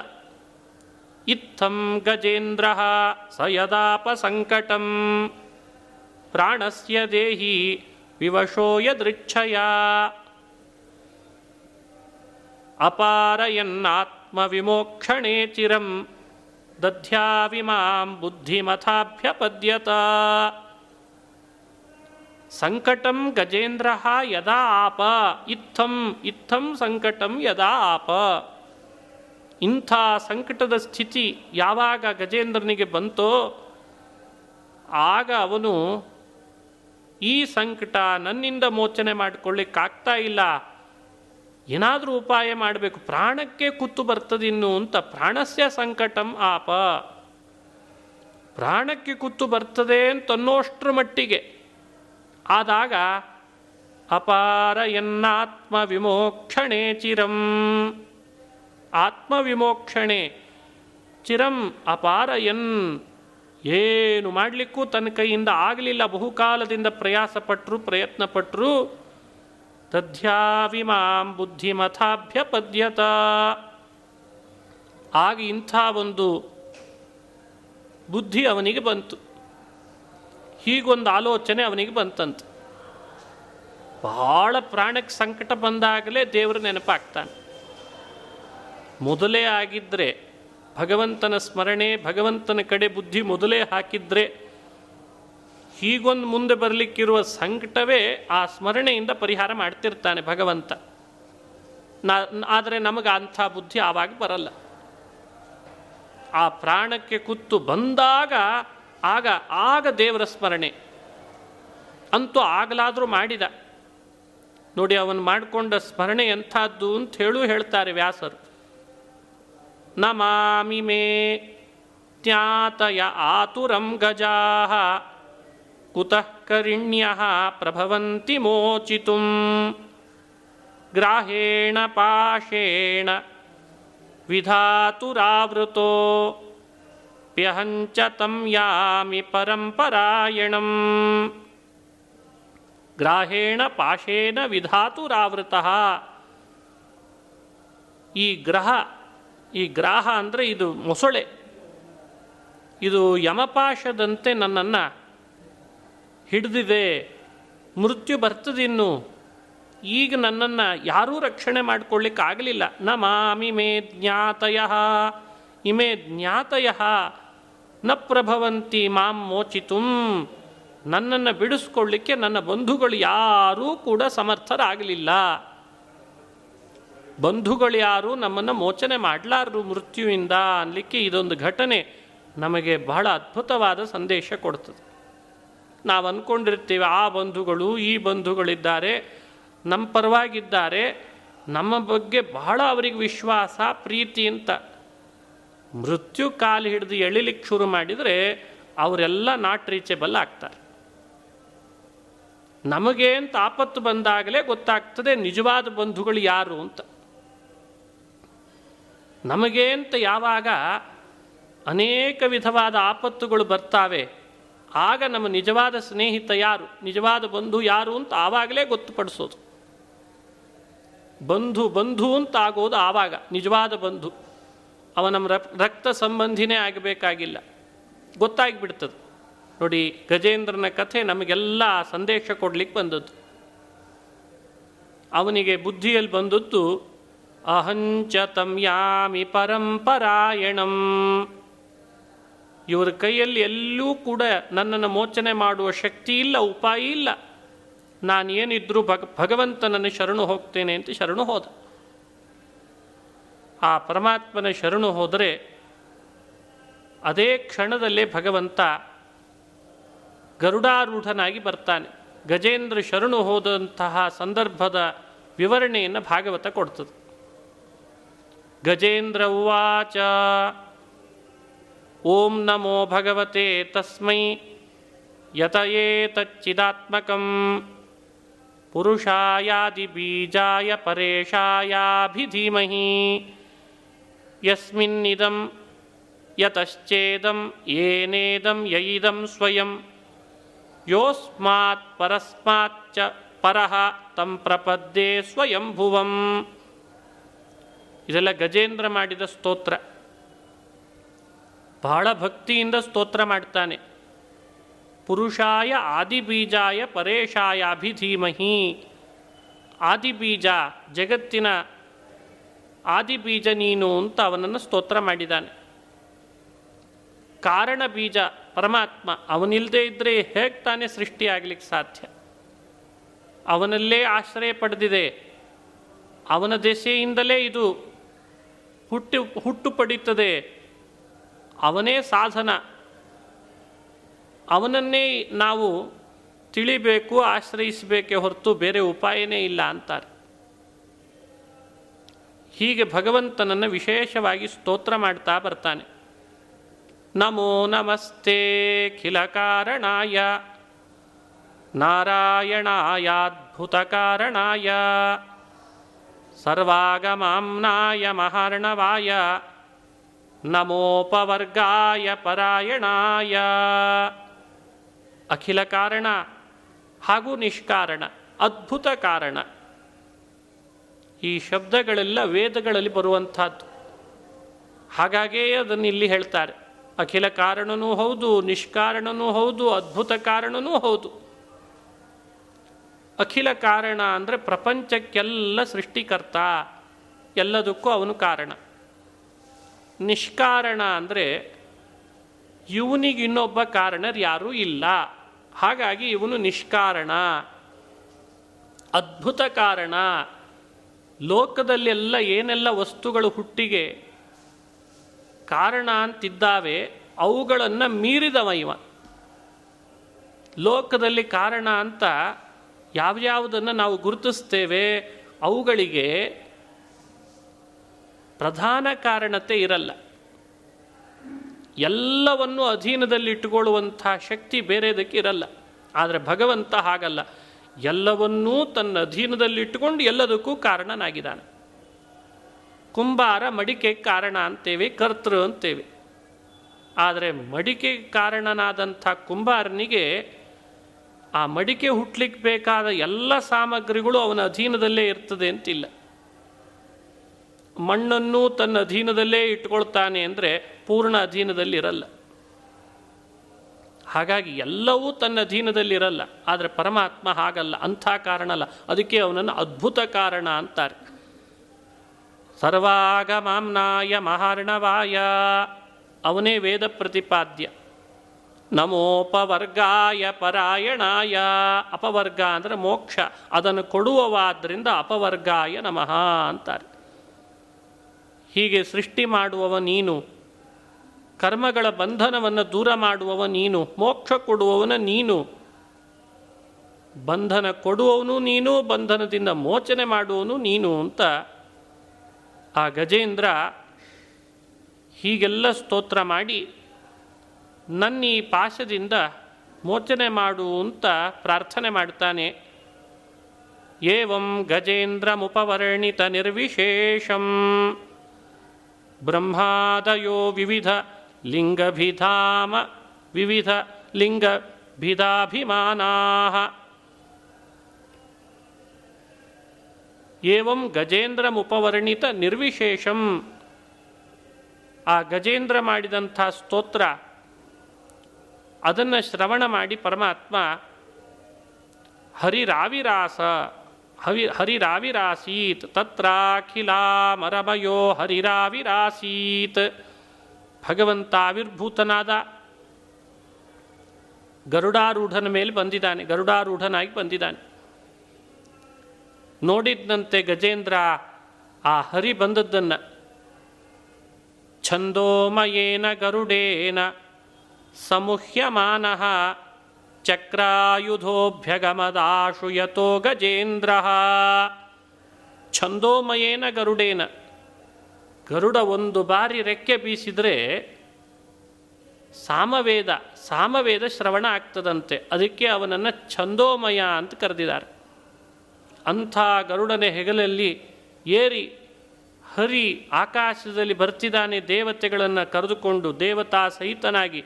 ಇತ್ತಂ ಗಜೇಂದ್ರ ಸ ಯದಾಪ ಸಂಕಟಂ. ಪ್ರಾಣಸ್ಯ ದೇಹಿ ವಿವಶೋ ಯದೃಚ್ಛಯ. ಅಪಾರಯನ್ನಾತ್ಮ ವಿಮೋಕ್ಷಣೇ ಚಿರಂ. ದಧ್ಯಾವಿಮಾಂ ಬುದ್ಧಿಮಥಾಭ್ಯಪದ್ಯತ. ಸಂಕಟಂ ಗಜೇಂದ್ರ ಯದಾ ಆಪ? ಇತ್ತಂ ಇತ್ತಂ ಸಂಕಟಂ ಯದಾ ಆಪ? ಇಂಥ ಸಂಕಟದ ಸ್ಥಿತಿ ಯಾವಾಗ ಗಜೇಂದ್ರನಿಗೆ ಬಂತೋ, ಆಗ ಅವನು ಈ ಸಂಕಟ ನನ್ನಿಂದ ಮೋಚನೆ ಮಾಡಿಕೊಳ್ಳಿಕ್ಕಾಗ್ತಾ ಇಲ್ಲ. ಏನಾದರೂ ಉಪಾಯ ಮಾಡಬೇಕು. ಪ್ರಾಣಕ್ಕೆ ಕುತ್ತು ಬರ್ತದಿನ್ನು ಅಂತ ಪ್ರಾಣಸ್ಯ ಸಂಕಟಂ ಆಪ. ಪ್ರಾಣಕ್ಕೆ ಕುತ್ತು ಬರ್ತದೆ ಅಂತನ್ನೋಷ್ಟ್ರ ಮಟ್ಟಿಗೆ. ಆದಾಗ ಅಪಾರ ಎನ್ನಾತ್ಮ ವಿಮೋಕ್ಷಣೆ ಚಿರಂ. ಆತ್ಮವಿಮೋಕ್ಷಣೆ ಚಿರಂ ಅಪಾರ ಎನ್ ಏನು ಮಾಡಲಿಕ್ಕೂ ತನ್ನ ಕೈಯಿಂದ ಆಗಲಿಲ್ಲ. ಬಹುಕಾಲದಿಂದ ಪ್ರಯಾಸಪಟ್ಟರು ಪ್ರಯತ್ನಪಟ್ಟರು ತದ್ಯಾವಿಮಾಂ ಬುದ್ಧಿಮಥಾಭ್ಯಪದ್ಯತ. ಆಗ ಇಂಥ ಒಂದು ಬುದ್ಧಿ ಅವನಿಗೆ ಬಂತು. ಹೀಗೊಂದು ಆಲೋಚನೆ ಅವನಿಗೆ ಬಂತಂತೆ. ಬಹಳ ಪ್ರಾಣಕ್ಕೆ ಸಂಕಟ ಬಂದಾಗಲೇ ದೇವರು ನೆನಪಾಗ್ತಾನೆ. ಮೊದಲೇ ಆಗಿದ್ದರೆ ಭಗವಂತನ ಸ್ಮರಣೆ, ಭಗವಂತನ ಕಡೆ ಬುದ್ಧಿ ಮೊದಲೇ ಹಾಕಿದ್ರೆ ಹೀಗೊಂದು ಮುಂದೆ ಬರಲಿಕ್ಕಿರುವ ಸಂಕಟವೇ ಆ ಸ್ಮರಣೆಯಿಂದ ಪರಿಹಾರ ಮಾಡ್ತಿರ್ತಾನೆ ಭಗವಂತ. ನಾ, ಆದರೆ ನಮಗೆ ಅಂಥ ಬುದ್ಧಿ ಆವಾಗ ಬರಲ್ಲ. ಆ ಪ್ರಾಣಕ್ಕೆ ಕುತ್ತು ಬಂದಾಗ ಆಗ ಆಗ ದೇವರ ಸ್ಮರಣೆ. ಅಂತೂ ಆಗಲಾದರೂ ಮಾಡಿದ. ನೋಡಿ, ಅವನು ಮಾಡಿಕೊಂಡ ಸ್ಮರಣೆ ಎಂಥದ್ದು ಅಂತ ಹೇಳು ಹೇಳ್ತಾರೆ ವ್ಯಾಸರು. ನಮಾಮಿ ಮೇ ತ್ಯಾತಯ ಆತುರಂ ಗಜಾ ಕುತಃ ಕರಿಣ್ಯ ಪ್ರಭವಂತಿ ಮೋಚಿತು ಗ್ರಾಹೇಣ ಪಾಶೇಣ ವಿಧಾತುರಾವೃತೋ ಪ್ಯಹಂಚ ತಂ ಯಾಮಿ ಪರಂಪರಾಯಣಂ. ಗ್ರಾಹೇಣ ಪಾಶೇನ ವಿಧಾತುರಾವೃತ. ಈ ಗ್ರಹ, ಈ ಗ್ರಾಹ ಅಂದರೆ ಇದು ಮೊಸಳೆ. ಇದು ಯಮಪಾಶದಂತೆ ನನ್ನನ್ನು ಹಿಡಿದಿದೆ, ಮೃತ್ಯು ಬರ್ತದಿನ್ನು ಈಗ ನನ್ನನ್ನು ಯಾರೂ ರಕ್ಷಣೆ ಮಾಡ್ಕೊಳ್ಳಿಕ್ಕಾಗಲಿಲ್ಲ ನ ಮಾಮಿ ಮೇ ಜ್ಞಾತಯ. ಇಮೇ ಜ್ಞಾತಯ. ನ ಪ್ರಭವಂತಿ ಮಾಂ ಮೋಚಿತು. ನನ್ನನ್ನು ಬಿಡಿಸ್ಕೊಳ್ಳಿಕ್ಕೆ ನನ್ನ ಬಂಧುಗಳು ಯಾರೂ ಕೂಡ ಸಮರ್ಥರಾಗಲಿಲ್ಲ. ಬಂಧುಗಳು ಯಾರು ನಮ್ಮನ್ನು ಮೋಚನೆ ಮಾಡಲಾರರು ಮೃತ್ಯುವಿಂದ ಅನ್ಲಿಕ್ಕೆ ಇದೊಂದು ಘಟನೆ ನಮಗೆ ಬಹಳ ಅದ್ಭುತವಾದ ಸಂದೇಶ ಕೊಡ್ತದೆ. ನಾವು ಅಂದ್ಕೊಂಡಿರ್ತೀವಿ ಆ ಬಂಧುಗಳು, ಈ ಬಂಧುಗಳಿದ್ದಾರೆ ನಮ್ಮ ಪರವಾಗಿದ್ದಾರೆ, ನಮ್ಮ ಬಗ್ಗೆ ಬಹಳ ಅವರಿಗೆ ವಿಶ್ವಾಸ, ಪ್ರೀತಿ ಅಂತ. ಮೃತ್ಯು ಕಾಲು ಹಿಡಿದು ಎಳಿಲಿಕ್ಕೆ ಶುರು ಮಾಡಿದರೆ ಅವರೆಲ್ಲ ನಾಟ್ ರೀಚೇಬಲ್ ಆಗ್ತಾರೆ. ನಮಗೆ ಅಂತ ಆಪತ್ತು ಬಂದಾಗಲೇ ಗೊತ್ತಾಗ್ತದೆ ನಿಜವಾದ ಬಂಧುಗಳು ಯಾರು ಅಂತ. ನಮಗೇಂತ ಯಾವಾಗ ಅನೇಕ ವಿಧವಾದ ಆಪತ್ತುಗಳು ಬರ್ತಾವೆ, ಆಗ ನಮ್ಮ ನಿಜವಾದ ಸ್ನೇಹಿತ ಯಾರು, ನಿಜವಾದ ಬಂಧು ಯಾರು ಅಂತ ಆವಾಗಲೇ ಗೊತ್ತುಪಡಿಸೋದು. ಬಂಧು ಬಂಧು ಅಂತ ಆಗೋದು ಆವಾಗ, ನಿಜವಾದ ಬಂಧು. ಅವ ನಮ್ಮ ರಕ್ತ ಸಂಬಂಧಿನೇ ಆಗಬೇಕಾಗಿಲ್ಲ. ಗೊತ್ತಾಗಿಬಿಡ್ತದೆ. ನೋಡಿ, ಗಜೇಂದ್ರನ ಕಥೆ ನಮಗೆಲ್ಲ ಸಂದೇಶ ಕೊಡ್ಲಿಕ್ಕೆ ಬಂದದ್ದು. ಅವನಿಗೆ ಬುದ್ಧಿಯಲ್ಲಿ ಬಂದದ್ದು, ಅಹಂಚ ತಮ್ಯಾಮಿ ಪರಂಪರಾಯಣಂ. ಇವರ ಕೈಯಲ್ಲಿ ಎಲ್ಲೂ ಕೂಡ ನನ್ನನ್ನು ಮೋಚನೆ ಮಾಡುವ ಶಕ್ತಿ ಇಲ್ಲ, ಉಪಾಯ ಇಲ್ಲ. ನಾನೇನಿದ್ರೂ ಭಗ, ಭಗವಂತನನ್ನು ಶರಣು ಹೋಗ್ತೇನೆ ಅಂತ ಶರಣು ಹೋದ. ಆ ಪರಮಾತ್ಮನ ಶರಣು ಹೋದರೆ ಅದೇ ಕ್ಷಣದಲ್ಲೇ ಭಗವಂತ ಗರುಡಾರೂಢನಾಗಿ ಬರ್ತಾನೆ. ಗಜೇಂದ್ರ ಶರಣು ಹೋದಂತಹ ಸಂದರ್ಭದ ವಿವರಣೆಯನ್ನು ಭಾಗವತ ಕೊಡ್ತದೆ. ಗಜೇಂದ್ರ ಉವಾಚ, ಓಂ ನಮೋ ಭಗವತೆ ತಸ್ಮೈ, ಯತಯೇತಚ್ಚಿದಾತ್ಮಕಂ, ಪುರುಷಾಯಾದಿಬೀಜಾಯ ಪರೇಶಾಯಾಭಿಧೀಮಹಿ. ಯಸ್ಮಿನ್ನಿದಂ ಯತಶ್ಚೇದಂ ಏನೇದಂ ಯಯಿದಂ ಸ್ವಯಂ ಯೋಸ್ಮಾತ್ ಪರಸ್ಮಾಚ್ಚ ಪರಹ ತಂ ಪ್ರಪದ್ಯೆ ಸ್ವಯಂಭುವಂ ಇದೆಲ್ಲ ಗಜೇಂದ್ರ ಮಾಡಿದ ಸ್ತೋತ್ರ. ಬಹಳ ಭಕ್ತಿಯಿಂದ ಸ್ತೋತ್ರ ಮಾಡ್ತಾನೆ. ಪುರುಷಾಯ ಆದಿಬೀಜಾಯ ಪರೇಶಾಯ ಅಭಿಧೀಮಹಿ ಆದಿಬೀಜ ಜಗತ್ತಿನ ಆದಿಬೀಜ ನೀನು ಅಂತ ಅವನನ್ನು ಸ್ತೋತ್ರ ಮಾಡಿದ್ದಾನೆ ಕಾರಣ ಬೀಜ ಪರಮಾತ್ಮ ಅವನಿಲ್ಲದೆ ಇದ್ದರೆ ಹೇಗೆ ತಾನೇ ಸೃಷ್ಟಿಯಾಗಲಿಕ್ಕೆ ಸಾಧ್ಯ? ಅವನಲ್ಲೇ ಆಶ್ರಯ ಪಡೆದಿದೆ. ಅವನ ದೆಸೆಯಿಂದಲೇ ಇದು ಹುಟ್ಟು ಹುಟ್ಟು ಪಡೀತದೆ. ಅವನೇ ಸಾಧನ. ಅವನನ್ನೇ ನಾವು ತಿಳಿಬೇಕು, ಆಶ್ರಯಿಸಬೇಕೇ ಹೊರತು ಬೇರೆ ಉಪಾಯನೇ ಇಲ್ಲ ಅಂತಾರೆ. ಹೀಗೆ ಭಗವಂತನನ್ನು ವಿಶೇಷವಾಗಿ ಸ್ತೋತ್ರ ಮಾಡ್ತಾ ಬರ್ತಾನೆ. ನಮೋ ನಮಸ್ತೆ ಖಿಲ ಕಾರಣಾಯ. ನಾರಾಯಣಾಯಾದ್ಭುತ ಕಾರಣಾಯ. ಸರ್ವಾಗಮಾಂನಾಯ ಮಹಾರ್ಣವಾಯ. ನಮೋಪವರ್ಗಾಯ ಪರಾಯಣಾಯ. ಅಖಿಲ ಕಾರಣ ಹಾಗೂ ನಿಷ್ಕಾರಣ, ಅದ್ಭುತ ಕಾರಣ. ಈ ಶಬ್ದಗಳೆಲ್ಲ ವೇದಗಳಲ್ಲಿ ಬರುವಂಥದ್ದು. ಹಾಗಾಗೇ ಅದನ್ನು ಇಲ್ಲಿ ಹೇಳ್ತಾರೆ. ಅಖಿಲ ಕಾರಣನೂ ಹೌದು, ನಿಷ್ಕಾರಣನೂ ಹೌದು, ಅದ್ಭುತ ಕಾರಣನೂ ಹೌದು. ಅಖಿಲ ಕಾರಣ ಅಂದರೆ ಪ್ರಪಂಚಕ್ಕೆಲ್ಲ ಸೃಷ್ಟಿಕರ್ತ, ಎಲ್ಲದಕ್ಕೂ ಅವನು ಕಾರಣ. ನಿಷ್ಕಾರಣ ಅಂದರೆ ಇವನಿಗೆ ಇನ್ನೊಬ್ಬ ಕಾರಣರು ಯಾರೂ ಇಲ್ಲ. ಹಾಗಾಗಿ ಇವನು ನಿಷ್ಕಾರಣ, ಅದ್ಭುತ ಕಾರಣ. ಲೋಕದಲ್ಲೆಲ್ಲ ಏನೆಲ್ಲ ವಸ್ತುಗಳು ಹುಟ್ಟಿಗೆ ಕಾರಣ ಅಂತಿದ್ದಾವೆ, ಅವುಗಳನ್ನು ಮೀರಿದವ ಇವ. ಲೋಕದಲ್ಲಿ ಕಾರಣ ಅಂತ ಯಾವ್ಯಾವುದನ್ನು ನಾವು ಗುರುತಿಸ್ತೇವೆ, ಅವುಗಳಿಗೆ ಪ್ರಧಾನ ಕಾರಣತೆ ಇರಲ್ಲ. ಎಲ್ಲವನ್ನು ಅಧೀನದಲ್ಲಿಟ್ಟುಕೊಳ್ಳುವಂಥ ಶಕ್ತಿ ಬೇರೆದಕ್ಕೆ ಇರಲ್ಲ. ಆದರೆ ಭಗವಂತ ಹಾಗಲ್ಲ. ಎಲ್ಲವನ್ನೂ ತನ್ನ ಅಧೀನದಲ್ಲಿಟ್ಟುಕೊಂಡು ಎಲ್ಲದಕ್ಕೂ ಕಾರಣನಾಗಿದ್ದಾನೆ. ಕುಂಬಾರ ಮಡಿಕೆ ಕಾರಣ ಅಂತೇವೆ, ಕರ್ತೃ ಅಂತೇವೆ. ಆದರೆ ಮಡಿಕೆ ಕಾರಣನಾದಂಥ ಕುಂಬಾರನಿಗೆ ಆ ಮಡಿಕೆ ಹುಟ್ಲಿಕ್ಕೆ ಬೇಕಾದ ಎಲ್ಲ ಸಾಮಗ್ರಿಗಳು ಅವನ ಅಧೀನದಲ್ಲೇ ಇರ್ತದೆ ಅಂತಿಲ್ಲ. ಮಣ್ಣನ್ನು ತನ್ನ ಅಧೀನದಲ್ಲೇ ಇಟ್ಕೊಳ್ತಾನೆ ಅಂದರೆ ಪೂರ್ಣ ಅಧೀನದಲ್ಲಿರಲ್ಲ. ಹಾಗಾಗಿ ಎಲ್ಲವೂ ತನ್ನ ಅಧೀನದಲ್ಲಿರಲ್ಲ ಆದರೆ ಪರಮಾತ್ಮ ಹಾಗಲ್ಲ, ಅಂಥ ಕಾರಣ ಅಲ್ಲ. ಅದಕ್ಕೆ ಅವನನ್ನು ಅದ್ಭುತ ಕಾರಣ ಅಂತಾರೆ. ಸರ್ವಾಗಮಾಂನಾಯ ಮಹಾರ್ಣವಾಯ. ಅವನೇ ವೇದ ಪ್ರತಿಪಾದ್ಯ. ನಮೋಪವರ್ಗಾಯ ಪರಾಯಣಾಯ. ಅಪವರ್ಗ ಅಂದರೆ ಮೋಕ್ಷ. ಅದನ್ನು ಕೊಡುವವಾದ್ದರಿಂದ ಅಪವರ್ಗಾಯ ನಮಃ ಅಂತಾರೆ. ಹೀಗೆ ಸೃಷ್ಟಿ ಮಾಡುವವ ನೀನು. ಕರ್ಮಗಳ ಬಂಧನವನ್ನು ದೂರ ಮಾಡುವವ ನೀನು, ಮೋಕ್ಷ ಕೊಡುವವನ ನೀನು. ಬಂಧನ ಕೊಡುವವನು ನೀನು, ಬಂಧನದಿಂದ ಮೋಚನೆ ಮಾಡುವವನು ನೀನು ಅಂತ ಆ ಗಜೇಂದ್ರ ಹೀಗೆಲ್ಲ ಸ್ತೋತ್ರ ಮಾಡಿ, ನನ್ನ ಈ ಪಾಶದಿಂದ ಮೋಚನೆ ಮಾಡು ಅಂತ ಪ್ರಾರ್ಥನೆ ಮಾಡ್ತಾನೆ. ಏವಂ ಗಜೇಂದ್ರಮುಪವರ್ಣಿತ ನಿರ್ವಿಶೇಷಂ ಬ್ರಹ್ಮಾದಯೋ ವಿವಿಧ ಲಿಂಗಭಿಧಾಮ ವಿವಿಧ ಲಿಂಗಭಿಧಾಭಿಮಾನಾ ಏವಂ ಗಜೇಂದ್ರಮುಪವರ್ಣಿತ ನಿರ್ವಿಶೇಷಂ. ಆ ಗಜೇಂದ್ರ ಮಾಡಿದಂಥ ಸ್ತೋತ್ರ, ಅದನ್ನು ಶ್ರವಣ ಮಾಡಿ ಪರಮಾತ್ಮ, ಹರಿರಾವಿರಾಸ, ಹವಿ, ಹರಿರಾವಿರಾಸೀತ್, ತತ್ರಾಖಿಲಾಮರಮಯೋ ಹರಿರಾವಿರಾಸೀತ್. ಭಗವಂತ ಆವಿರ್ಭೂತನಾದ ಗರುಡಾರೂಢನ ಮೇಲೆ ಬಂದಿದ್ದಾನೆ, ಗರುಡಾರೂಢನಾಗಿ ಬಂದಿದ್ದಾನೆ. ನೋಡಿದ್ದಂತೆ ಗಜೇಂದ್ರ ಆ ಹರಿ ಬಂದದ್ದನ್ನು. ಛಂದೋಮಯೇನ ಗರುಡೇನ ಸಮುಹ್ಯಮಾನ ಚಕ್ರಾಯುಧೋಭ್ಯಗಮದಾಶು ಯಥೋ ಗಜೇಂದ್ರ. ಛಂದೋಮಯೇನ ಗರುಡೇನ ಗರುಡ ಒಂದು ಬಾರಿ ರೆಕ್ಕೆ ಬೀಸಿದರೆ ಸಾಮವೇದ ಸಾಮವೇದ ಶ್ರವಣ ಆಗ್ತದಂತೆ. ಅದಕ್ಕೆ ಅವನನ್ನು ಛಂದೋಮಯ ಅಂತ ಕರೆದಿದ್ದಾರೆ. ಅಂಥ ಗರುಡನ ಹೆಗಲಲ್ಲಿ ಏರಿ, ಹರಿ ಆಕಾಶದಲ್ಲಿ ಬರ್ತಿದ್ದಾನೆ ದೇವತೆಗಳನ್ನು ಕರೆದುಕೊಂಡು ದೇವತಾ ಸಹಿತನಾಗಿ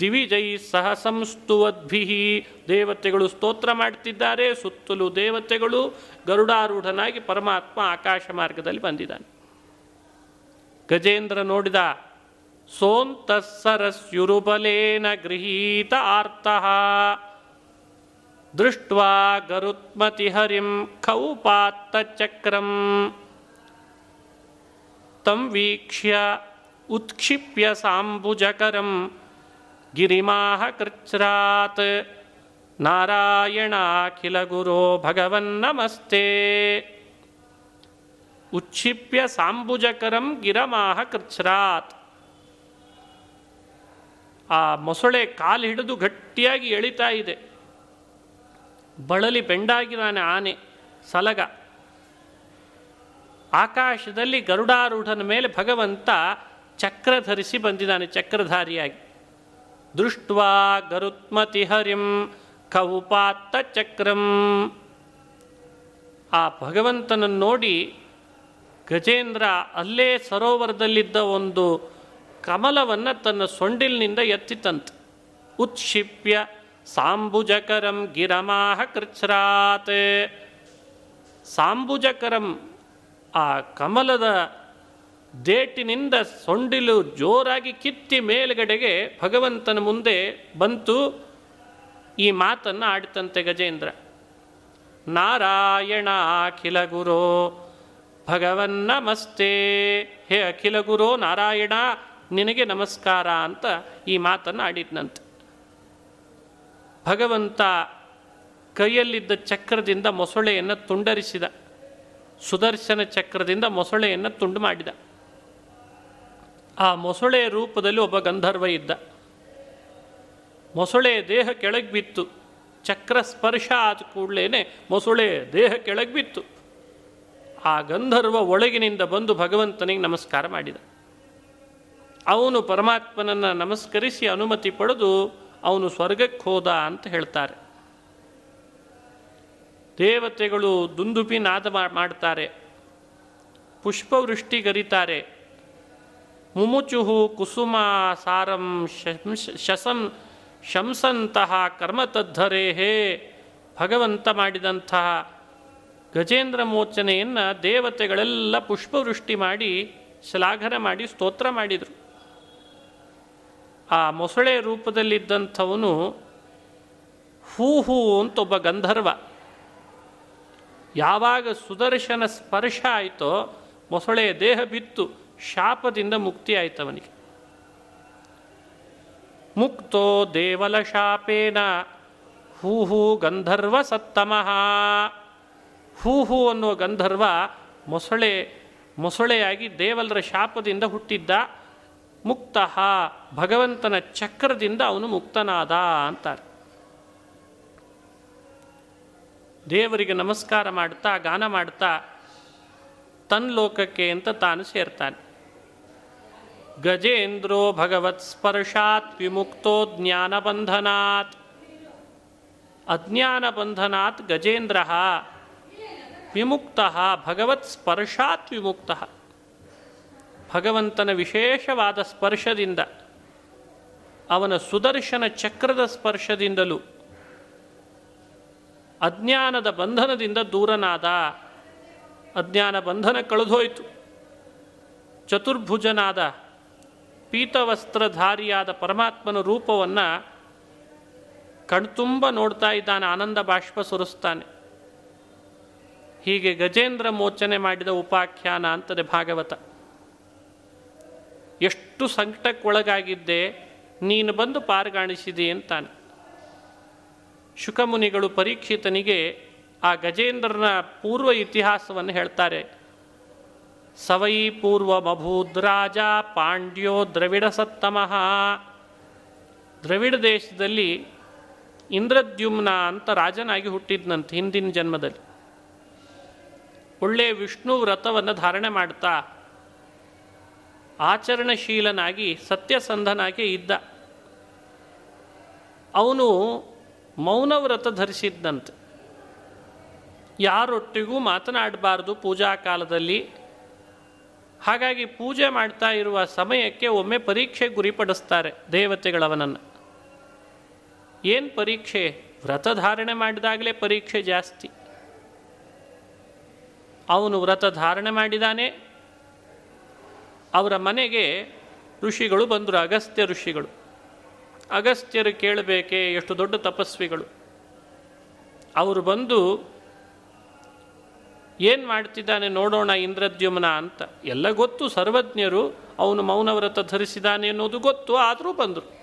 ದಿವಿಜೈ ಸಹ ಸಂಸ್ತುವದ್ಭಿ ದೇವತೆಗಳು ಸ್ತೋತ್ರ ಮಾಡ್ತಿದ್ದಾರೆ, ಸುತ್ತಲೂ ದೇವತೆಗಳು ಗರುಡಾರೂಢನಾಗಿ ಪರಮಾತ್ಮ ಆಕಾಶ ಮಾರ್ಗದಲ್ಲಿ ಬಂದಿದ್ದಾನೆ. ಗಜೇಂದ್ರ ನೋಡಿದ, ಸೋಂತಸ್ಸರಸ್ಯುರುಬಲೇನ ಗೃಹೀತ ಆರ್ತಃ. ದೃಷ್ಟ್ವಾ ಗರುತ್ಮತಿ ಹರಿಂ ಖೌಪಾತ್ತ ಚಕ್ರಂ. ತಂ ವೀಕ್ಷ್ಯ ಉತ್ಕ್ಷಿಪ್ಯ ಸಾಂಬುಜಕರಂ ಗಿರಿಮಾಹ ಕೃಚ್ರಾತ್ ನಾರಾಯಣಾಖಿಲ ಗುರೋ ಭಗವನ್ನಮಸ್ತೆ. ಉಚ್ಛಿಪ್ಯ ಸಾಂಬುಜಕರಂ ಗಿರಮಾಹ ಕೃಚ್ರಾತ್ ಆ ಮೊಸಳೆ ಕಾಲು ಹಿಡಿದು ಗಟ್ಟಿಯಾಗಿ ಎಳಿತಾ ಇದೆ. ಬಳಲಿ ಬೆಂಡಾಗಿದ್ದಾನೆ ಆನೆ, ಸಲಗ. ಆಕಾಶದಲ್ಲಿ ಗರುಡಾರೂಢನ ಮೇಲೆ ಭಗವಂತ ಚಕ್ರ ಧರಿಸಿ ಬಂದಿದ್ದಾನೆ, ಚಕ್ರಧಾರಿಯಾಗಿ. ದೃಷ್ಟ್ವಾ ಗರುತ್ಮತಿ ಹರಿಂ ಕವುಪಾತ್ತ ಚಕ್ರಂ. ಆ ಭಗವಂತನನ್ನು ನೋಡಿ ಗಜೇಂದ್ರ ಅಲ್ಲೇ ಸರೋವರದಲ್ಲಿದ್ದ ಒಂದು ಕಮಲವನ್ನು ತನ್ನ ಸೊಂಡಿಲಿನಿಂದ ಎತ್ತಿತಂತೆ ಉತ್ಕ್ಷಿಪ್ಯ ಸಾಂಬುಜಕರಂ ಗಿರಮಾಹ ಕೃಚ್ರಾತ್ ಸಾಂಬುಜಕರಂ ಆ ಕಮಲದ ದೇಟಿನಿಂದ ಸೊಂಡಿಲು ಜೋರಾಗಿ ಕಿತ್ತಿ ಮೇಲುಗಡೆಗೆ ಭಗವಂತನ ಮುಂದೆ ಬಂತು. ಈ ಮಾತನ್ನು ಆಡ್ತಂತೆ ಗಜೇಂದ್ರ. ನಾರಾಯಣ ಅಖಿಲ ಗುರೋ ಭಗವನ್ನಮಸ್ತೆ. ಹೇ ಅಖಿಲ ಗುರು ನಾರಾಯಣ, ನಿನಗೆ ನಮಸ್ಕಾರ ಅಂತ ಈ ಮಾತನ್ನು ಆಡಿದ್ನಂತೆ. ಭಗವಂತ ಕೈಯಲ್ಲಿದ್ದ ಚಕ್ರದಿಂದ ಮೊಸಳೆಯನ್ನು ತುಂಡರಿಸಿದ. ಸುದರ್ಶನ ಚಕ್ರದಿಂದ ಮೊಸಳೆಯನ್ನು ತುಂಡು ಮಾಡಿದ. ಆ ಮೊಸಳೆಯ ರೂಪದಲ್ಲಿ ಒಬ್ಬ ಗಂಧರ್ವ ಇದ್ದ. ಮೊಸಳೆ ದೇಹ ಕೆಳಗೆ ಬಿತ್ತು. ಚಕ್ರ ಸ್ಪರ್ಶ ಆದ ಕೂಡಲೇ ಮೊಸಳೆ ದೇಹ ಕೆಳಗೆ ಬಿತ್ತು. ಆ ಗಂಧರ್ವ ಒಳಗಿನಿಂದ ಬಂದು ಭಗವಂತನಿಗೆ ನಮಸ್ಕಾರ ಮಾಡಿದ. ಅವನು ಪರಮಾತ್ಮನನ್ನು ನಮಸ್ಕರಿಸಿ ಅನುಮತಿ ಪಡೆದು ಅವನು ಸ್ವರ್ಗಕ್ಕೆ ಹೋದ ಅಂತ ಹೇಳ್ತಾರೆ. ದೇವತೆಗಳು ದುಂದುಪಿ ನಾದ ಮಾಡ್ತಾರೆ. ಪುಷ್ಪವೃಷ್ಟಿ ಗರಿತಾರೆ. ಮುಮುಚುಹು ಕುಸುಮ ಸಾರಂ ಶಸಂ ಶಂಸಂತಹ ಕರ್ಮತದ್ಧರೇಹೇ ಭಗವಂತ ಮಾಡಿದಂತಹ ಗಜೇಂದ್ರ ಮೋಚನೆಯನ್ನು ದೇವತೆಗಳೆಲ್ಲ ಪುಷ್ಪವೃಷ್ಟಿ ಮಾಡಿ, ಶ್ಲಾಘನ ಮಾಡಿ, ಸ್ತೋತ್ರ ಮಾಡಿದರು. ಆ ಮೊಸಳೆ ರೂಪದಲ್ಲಿದ್ದಂಥವನು ಹೂ ಹೂ ಅಂತ ಒಬ್ಬ ಗಂಧರ್ವ. ಯಾವಾಗ ಸುದರ್ಶನ ಸ್ಪರ್ಶ ಆಯಿತೋ ಮೊಸಳೆಯ ದೇಹ ಬಿತ್ತು, ಶಾಪದಿಂದ ಮುಕ್ತಿ ಆಯ್ತವನಿಗೆ. ಮುಕ್ತೋ ದೇವಲ ಶಾಪೇನ ಹೂ ಹೂ ಗಂಧರ್ವ ಸತ್ತಮಃ. ಹೂ ಹೂ ಅನ್ನುವ ಗಂಧರ್ವ ಮೊಸಳೆ, ಮೊಸಳೆಯಾಗಿ ದೇವಲರ ಶಾಪದಿಂದ ಹುಟ್ಟಿದ್ದ. ಮುಕ್ತ ಭಗವಂತನ ಚಕ್ರದಿಂದ ಅವನು ಮುಕ್ತನಾದ ಅಂತಾರೆ. ದೇವರಿಗೆ ನಮಸ್ಕಾರ ಮಾಡ್ತಾ, ಗಾನ ಮಾಡ್ತಾ ತನ್ ಲೋಕಕ್ಕೆ ಅಂತ ತಾನು ಸೇರ್ತಾನೆ. ಗಜೇಂದ್ರೋ ಭಗವತ್ ಸ್ಪರ್ಶಾತ್ ವಿಮುಕ್ತೋ ಜ್ಞಾನಬಂಧನಾತ್. ಅಜ್ಞಾನ ಬಂಧನಾತ್ ಗಜೇಂದ್ರ. ವಿಮುಕ್ತ, ಭಗವತ್ ಸ್ಪರ್ಶಾತ್ ವಿಮುಕ್ತ. ಭಗವಂತನ ವಿಶೇಷವಾದ ಸ್ಪರ್ಶದಿಂದ, ಅವನ ಸುದರ್ಶನ ಚಕ್ರದ ಸ್ಪರ್ಶದಿಂದಲೂ, ಅಜ್ಞಾನದ ಬಂಧನದಿಂದ ದೂರನಾದ, ಅಜ್ಞಾನ ಬಂಧನ ಕಳೆದೋಯಿತು. ಚತುರ್ಭುಜನಾದ ಪೀತವಸ್ತ್ರಧಾರಿಯಾದ ಪರಮಾತ್ಮನ ರೂಪವನ್ನು ಕಣ್ತುಂಬ ನೋಡ್ತಾ ಇದ್ದಾನೆ, ಆನಂದ ಬಾಷ್ಪ ಸುರಿಸ್ತಾನೆ. ಹೀಗೆ ಗಜೇಂದ್ರ ಮೋಚನೆ ಮಾಡಿದ ಉಪಾಖ್ಯಾನ ಅಂತದೆ ಭಾಗವತ. ಎಷ್ಟು ಸಂಕಟಕ್ಕೊಳಗಾಗಿದ್ದೆ, ನೀನು ಬಂದು ಪಾರುಗಾಣಿಸಿದೆ ಅಂತಾನೆ. ಶುಕಮುನಿಗಳು ಪರೀಕ್ಷಿತನಿಗೆ ಆ ಗಜೇಂದ್ರನ ಪೂರ್ವ ಇತಿಹಾಸವನ್ನು ಹೇಳ್ತಾರೆ. ಸವೈ ಪೂರ್ವ ಮಭೂದ್ರಾಜ ಪಾಂಡ್ಯೋ ದ್ರವಿಡ ಸತ್ತಮಃ. ದ್ರವಿಡ ದೇಶದಲ್ಲಿ ಇಂದ್ರದ್ಯುಮ್ನ ಅಂತ ರಾಜನಾಗಿ ಹುಟ್ಟಿದ್ನಂತೆ ಹಿಂದಿನ ಜನ್ಮದಲ್ಲಿ. ಒಳ್ಳೆ ವಿಷ್ಣು ವ್ರತವನ್ನು ಧಾರಣೆ ಮಾಡ್ತಾ ಆಚರಣಶೀಲನಾಗಿ, ಸತ್ಯಸಂಧನಾಗಿ ಇದ್ದ. ಅವನು ಮೌನವ್ರತ ಧರಿಸಿದ್ದಂತೆ ಯಾರೊಟ್ಟಿಗೂ ಮಾತನಾಡಬಾರ್ದು ಪೂಜಾ ಕಾಲದಲ್ಲಿ. ಹಾಗಾಗಿ ಪೂಜೆ ಮಾಡ್ತಾ ಇರುವ ಸಮಯಕ್ಕೆ ಒಮ್ಮೆ ಪರೀಕ್ಷೆ ಗುರಿಪಡಿಸ್ತಾರೆ ದೇವತೆಗಳವನನ್ನು. ಏನು ಪರೀಕ್ಷೆ? ವ್ರತ ಧಾರಣೆ ಮಾಡಿದಾಗಲೇ ಪರೀಕ್ಷೆ ಜಾಸ್ತಿ. ಅವನು ವ್ರತ ಧಾರಣೆ ಮಾಡಿದಾನೆ. ಅವರ ಮನೆಗೆ ಋಷಿಗಳು ಬಂದರು, ಅಗಸ್ತ್ಯ ಋಷಿಗಳು. ಅಗಸ್ತ್ಯರು ಕೇಳಬೇಕೆ, ಎಷ್ಟು ದೊಡ್ಡ ತಪಸ್ವಿಗಳು. ಅವರು ಬಂದು, ಏನು ಮಾಡ್ತಿದ್ದಾನೆ ನೋಡೋಣ ಇಂದ್ರದ್ಯುಮ್ನ ಅಂತ. ಎಲ್ಲ ಗೊತ್ತು, ಸರ್ವಜ್ಞರು ಅವನು ಮೌನವ್ರತ ಧರಿಸಿದಾನೆ ಅನ್ನೋದು ಗೊತ್ತು, ಆದರೂ ಬಂದರು.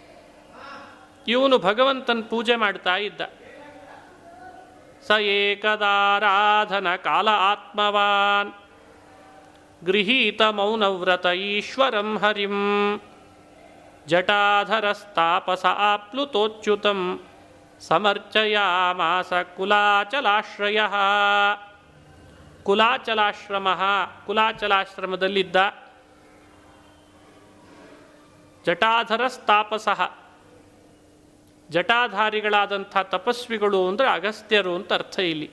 ಇವನು ಭಗವಂತನ ಪೂಜೆ ಮಾಡ್ತಾ ಇದ್ದ. ಸ ಏಕದಾರಾಧನ ಕಾಲ ಆತ್ಮವಾನ್ ಗೃಹೀತ ಮೌನವ್ರತ ಈಶ್ವರಂ ಹರಿಂ ಜಟಾಧರಸ್ತಾಪಸ ಆಪ್ಲುತೋಚ್ಯುತಂ ಸಮರ್ಚಯಾಮಾಸ ಕುಲಾಚಲಾಶ್ರಯ ಕುಲಾಚಲಾಶ್ರಮ ಕುಲಾಚಲಾಶ್ರಮದಲ್ಲಿದ್ದ ಜಟಾಧರಸ್ತಾಪಸಃ ಜಟಾಧಾರಿಗಳಾದಂಥ ತಪಸ್ವಿಗಳು ಅಂದರೆ ಅಗಸ್ತ್ಯರು ಅಂತ ಅರ್ಥ ಇಲ್ಲಿ.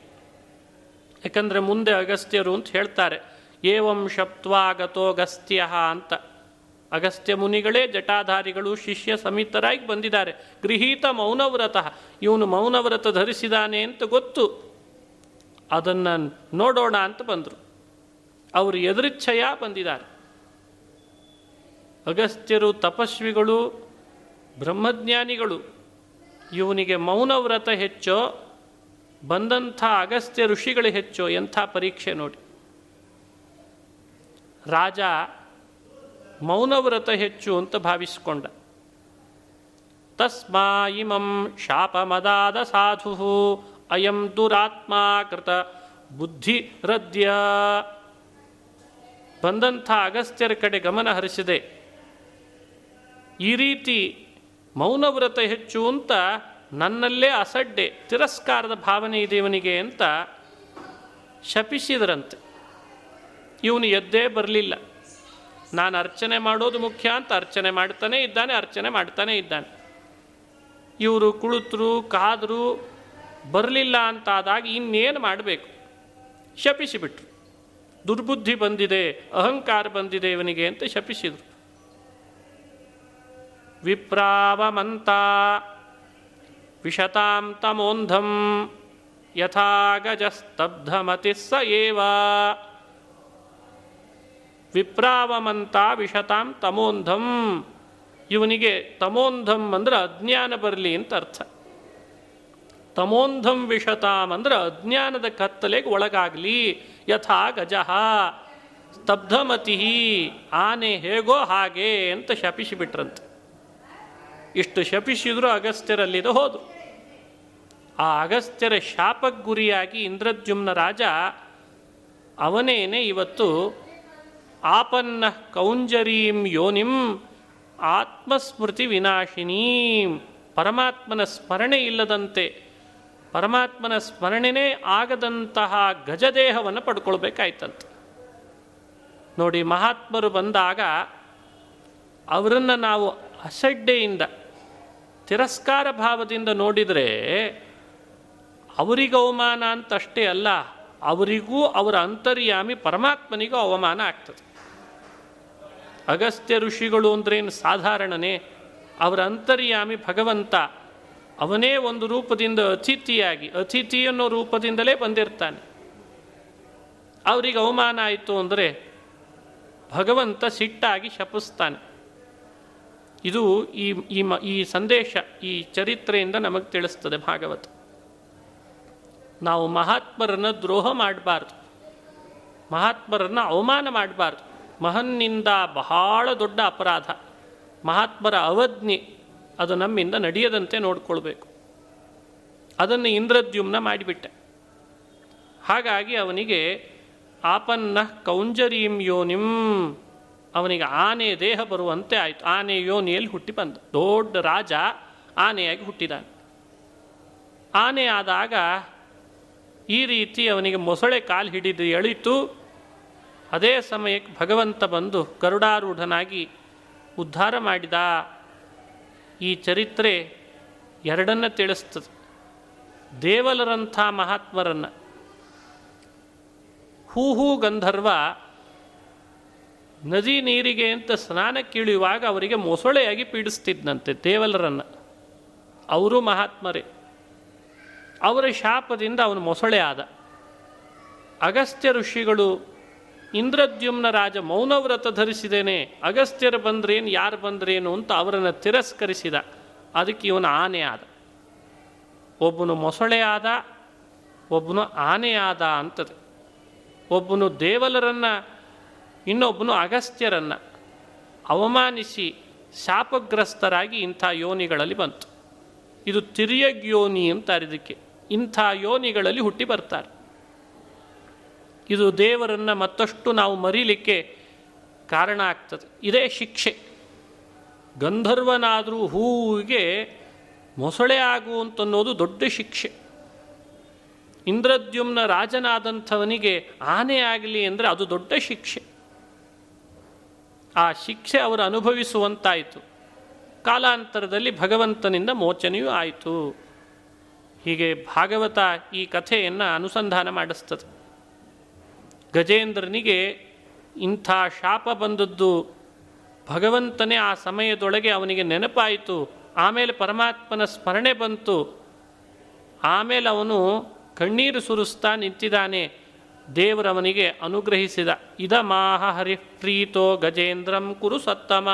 ಯಾಕಂದರೆ ಮುಂದೆ ಅಗಸ್ತ್ಯರು ಅಂತ ಹೇಳ್ತಾರೆ. ಏವಂ ಶಪ್ತ್ವಾಗತೋ ಗಸ್ತ್ಯ ಅಂತ. ಅಗಸ್ತ್ಯ ಮುನಿಗಳೇ ಜಟಾಧಾರಿಗಳು, ಶಿಷ್ಯ ಸಮಿತರಾಗಿ ಬಂದಿದ್ದಾರೆ. ಗೃಹೀತ ಮೌನವ್ರತ. ಇವನು ಮೌನವ್ರತ ಧರಿಸಿದಾನೆ ಅಂತ ಗೊತ್ತು. ಅದನ್ನು ನೋಡೋಣ ಅಂತ ಬಂದರು. ಅವರು ಎದುರಿಚ್ಛಯ ಬಂದಿದ್ದಾರೆ. ಅಗಸ್ತ್ಯರು ತಪಸ್ವಿಗಳು, ಬ್ರಹ್ಮಜ್ಞಾನಿಗಳು. ಇವನಿಗೆ ಮೌನವ್ರತ ಹೆಚ್ಚೋ, ಬಂದಂಥ ಅಗಸ್ತ್ಯ ಋಷಿಗಳು ಹೆಚ್ಚೋ, ಎಂಥ ಪರೀಕ್ಷೆ ನೋಡಿ. ರಾಜ ಮೌನವ್ರತ ಹೆಚ್ಚು ಅಂತ ಭಾವಿಸಿಕೊಂಡ. ತಸ್ಮಾ ಇಮಂ ಶಾಪಮದಾದ ಸಾಧು ಅಯಂ ದುರಾತ್ಮಾಕೃತ ಬುದ್ಧಿರದ್ಯ ಬಂದಂಥ ಅಗಸ್ತ್ಯರ ಕಡೆ ಗಮನ ಹರಿಸಿದೆ, ಈ ರೀತಿ ಮೌನವ್ರತ ಹೆಚ್ಚು ಅಂತ ನನ್ನಲ್ಲೇ ಅಸಡ್ಡೆ, ತಿರಸ್ಕಾರದ ಭಾವನೆ ಇದೆ ಇವನಿಗೆ ಅಂತ ಶಪಿಸಿದರಂತೆ. ಇವನು ಎದ್ದೇ ಬರಲಿಲ್ಲ. ನಾನು ಅರ್ಚನೆ ಮಾಡೋದು ಮುಖ್ಯ ಅಂತ ಅರ್ಚನೆ ಮಾಡ್ತಾನೆ ಇದ್ದಾನೆ, ಅರ್ಚನೆ ಮಾಡ್ತಾನೆ ಇದ್ದಾನೆ. ಇವರು ಕುಳಿತರು, ಕಾದರು, ಬರಲಿಲ್ಲ ಅಂತಾದಾಗ ಇನ್ನೇನು ಮಾಡಬೇಕು? ಶಪಿಸಿಬಿಟ್ರು. ದುರ್ಬುದ್ಧಿ ಬಂದಿದೆ, ಅಹಂಕಾರ ಬಂದಿದೆ ಇವನಿಗೆ ಅಂತ ಶಪಿಸಿದರು. ವಿಪ್ರಾವಮಂತ ವಿಶತಾಂ ತಮೋಂಧಂ ಯಥಾ ಗಜಸ್ತಬ್ಧಮತಿ ಸ ಏವ. ವಿಪ್ರಾವಮಂತ ವಿಶತಾಂ ತಮೋಂಧಂ. ಇವನಿಗೆ ತಮೋಂಧಂ ಅಂದ್ರೆ ಅಜ್ಞಾನ ಬರಲಿ ಅಂತ ಅರ್ಥ. ತಮೋಂಧಂ ವಿಶತಾಂ ಅಂದ್ರೆ ಅಜ್ಞಾನದ ಕತ್ತಲೆಗೆ ಒಳಗಾಗಲಿ. ಯಥಾ ಗಜಃ. ಸ್ತಬ್ಧಮತಿ ಆನೆ ಹೇಗೋ ಹಾಗೆ ಅಂತ ಶಪಿಸಿಬಿಟ್ರಂತೆ. ಇಷ್ಟು ಶಪಿಸಿದ್ರು ಅಗಸ್ತ್ಯರಲ್ಲಿದ ಹೋದು. ಆ ಅಗಸ್ತ್ಯರ ಶಾಪಕ್ಕೆ ಗುರಿಯಾಗಿ ಇಂದ್ರದ್ಯುಮ್ನ ರಾಜ ಅವನೇನೆ ಇವತ್ತು ಆಪನ್ನ ಕೌಂಜರೀಂ ಯೋನಿಂ ಆತ್ಮಸ್ಮೃತಿ ವಿನಾಶಿನೀಂ. ಪರಮಾತ್ಮನ ಸ್ಮರಣೆ ಇಲ್ಲದಂತೆ, ಪರಮಾತ್ಮನ ಸ್ಮರಣೆನೇ ಆಗದಂತಹ ಗಜದೇಹವನ್ನು ಪಡ್ಕೊಳ್ಬೇಕಾಯ್ತಂತೆ. ನೋಡಿ ಮಹಾತ್ಮರು ಬಂದಾಗ ಅವರನ್ನು ನಾವು ಅಸಡ್ಡೆಯಿಂದ ತಿರಸ್ಕಾರ ಭಾವದಿಂದ ನೋಡಿದರೆ ಅವರಿಗೆ ಅವಮಾನ ಅಂತಷ್ಟೇ ಅಲ್ಲ, ಅವರಿಗೂ ಅವರ ಅಂತರ್ಯಾಮಿ ಪರಮಾತ್ಮನಿಗೂ ಅವಮಾನ ಆಗ್ತದೆ. ಅಗಸ್ತ್ಯ ಋಷಿಗಳು ಅಂದ್ರೇನು ಸಾಧಾರಣನೇ, ಅವರ ಅಂತರ್ಯಾಮಿ ಭಗವಂತ ಅವನೇ ಒಂದು ರೂಪದಿಂದ ಅತಿಥಿಯಾಗಿ, ಅತಿಥಿ ಅನ್ನೋ ರೂಪದಿಂದಲೇ ಬಂದಿರ್ತಾನೆ. ಅವರಿಗೆ ಅವಮಾನ ಆಯಿತು ಅಂದರೆ ಭಗವಂತ ಸಿಟ್ಟಾಗಿ ಶಪಿಸ್ತಾನೆ. ಇದು ಈ ಈ ಮ, ಈ ಸಂದೇಶ, ಈ ಚರಿತ್ರೆಯಿಂದ ನಮಗೆ ತಿಳಿಸ್ತದೆ ಭಾಗವತ. ನಾವು ಮಹಾತ್ಮರನ್ನು ದ್ರೋಹ ಮಾಡಬಾರ್ದು. ಮಹಾತ್ಮರನ್ನು ಅವಮಾನ ಮಾಡಬಾರ್ದು. ಮಹನ್ನಿಂದ ಬಹಳ ದೊಡ್ಡ ಅಪರಾಧ. ಮಹಾತ್ಮರ ಅವಜ್ಞೆ, ಅದು ನಮ್ಮಿಂದ ನಡೆಯದಂತೆ ನೋಡಿಕೊಳ್ಬೇಕು. ಅದನ್ನು ಇಂದ್ರದ್ಯುಮ್ನ ಮಾಡಿಬಿಟ್ಟೆ. ಹಾಗಾಗಿ ಅವನಿಗೆ, ಆಪನ್ನ ಕೌಂಜರೀಂ ಯೋನಿಂ ಅವನಿಗೆ ಆನೆ ದೇಹ ಬರುವಂತೆ ಆಯಿತು. ಆನೆ ಯೋನಿಯಲ್ಲಿ ಹುಟ್ಟಿ ಬಂದ. ದೊಡ್ಡ ರಾಜ ಆನೆಯಾಗಿ ಹುಟ್ಟಿದಾನೆ. ಆನೆ ಆದಾಗ ಈ ರೀತಿ ಅವನಿಗೆ ಮೊಸಳೆ ಕಾಲು ಹಿಡಿದು ಎಳಿತು. ಅದೇ ಸಮಯಕ್ಕೆ ಭಗವಂತ ಬಂದು ಗರುಡಾರೂಢನಾಗಿ ಉದ್ಧಾರ ಮಾಡಿದ. ಈ ಚರಿತ್ರೆ ಎರಡನ್ನ ತಿಳಿಸ್ತದೆ. ದೇವಲರಂಥ ಮಹಾತ್ಮರನ್ನು. ಹೂಹೂ ಗಂಧರ್ವ ನದಿ ನೀರಿಗೆ ಅಂತ ಸ್ನಾನಕ್ಕಿಳಿಯುವಾಗ ಅವರಿಗೆ ಮೊಸಳೆಯಾಗಿ ಪೀಡಿಸ್ತಿದ್ದಂತೆ ದೇವಲರನ್ನು. ಅವರು ಮಹಾತ್ಮರೇ. ಅವರ ಶಾಪದಿಂದ ಅವನು ಮೊಸಳೆ ಆದ. ಅಗಸ್ತ್ಯ ಋಷಿಗಳು ಇಂದ್ರದ್ಯುಮ್ನ ರಾಜ ಮೌನವ್ರತ ಧರಿಸಿದ್ದೇನೆ. ಅಗಸ್ತ್ಯರು ಬಂದ್ರೇನು, ಯಾರು ಬಂದ್ರೇನು ಅಂತ ಅವರನ್ನು ತಿರಸ್ಕರಿಸಿದ. ಅದಕ್ಕೆ ಇವನು ಆನೆ ಆದ. ಒಬ್ಬನು ಮೊಸಳೆ ಆದ, ಒಬ್ಬನು ಆನೆ ಆದ ಅಂತದೆ. ಒಬ್ಬನು ದೇವಲರನ್ನು ಇನ್ನೊಬ್ಬನು ಅಗಸ್ತ್ಯರನ್ನು ಅವಮಾನಿಸಿ ಶಾಪಗ್ರಸ್ತರಾಗಿ ಇಂಥ ಯೋನಿಗಳಲ್ಲಿ ಬಂತು. ಇದು ತಿರ್ಯಗ್ ಯೋನಿ ಅಂತಾರೆ ಇದಕ್ಕೆ ಇಂಥ ಯೋನಿಗಳಲ್ಲಿ ಹುಟ್ಟಿ ಬರ್ತಾರೆ. ಇದು ದೇವರನ್ನು ಮತ್ತಷ್ಟು ನಾವು ಮರೀಲಿಕ್ಕೆ ಕಾರಣ ಆಗ್ತದೆ. ಇದೇ ಶಿಕ್ಷೆ. ಗಂಧರ್ವನಾದರೂ ಹೂವಿಗೆ ಮೊಸಳೆ ಆಗುವಂತನ್ನೋದು ದೊಡ್ಡ ಶಿಕ್ಷೆ. ಇಂದ್ರದ್ಯುಮ್ನ ರಾಜನಾದಂಥವನಿಗೆ ಆನೆ ಆಗಲಿ ಅಂದರೆ ಅದು ದೊಡ್ಡ ಶಿಕ್ಷೆ. ಆ ಶಿಕ್ಷೆ ಅವರು ಅನುಭವಿಸುವಂತಾಯಿತು. ಕಾಲಾಂತರದಲ್ಲಿ ಭಗವಂತನಿಂದ ಮೋಚನೆಯೂ ಆಯಿತು. ಹೀಗೆ ಭಾಗವತ ಈ ಕಥೆಯನ್ನು ಅನುಸಂಧಾನ ಮಾಡಿಸ್ತದೆ. ಗಜೇಂದ್ರನಿಗೆ ಇಂಥ ಶಾಪ ಬಂದದ್ದು ಭಗವಂತನೇ ಆ ಸಮಯದೊಳಗೆ ಅವನಿಗೆ ನೆನಪಾಯಿತು. ಆಮೇಲೆ ಪರಮಾತ್ಮನ ಸ್ಮರಣೆ ಬಂತು. ಆಮೇಲೆ ಅವನು ಕಣ್ಣೀರು ಸುರಿಸ್ತಾ ನಿಂತಿದ್ದಾನೆ. ದೇವರವನಿಗೆ ಅನುಗ್ರಹಿಸಿದ ಇದ ಮಾಹ ಹರಿಪ್ರೀತೋ ಗಜೇಂದ್ರಂ ಕುರು ಸತ್ತಮ.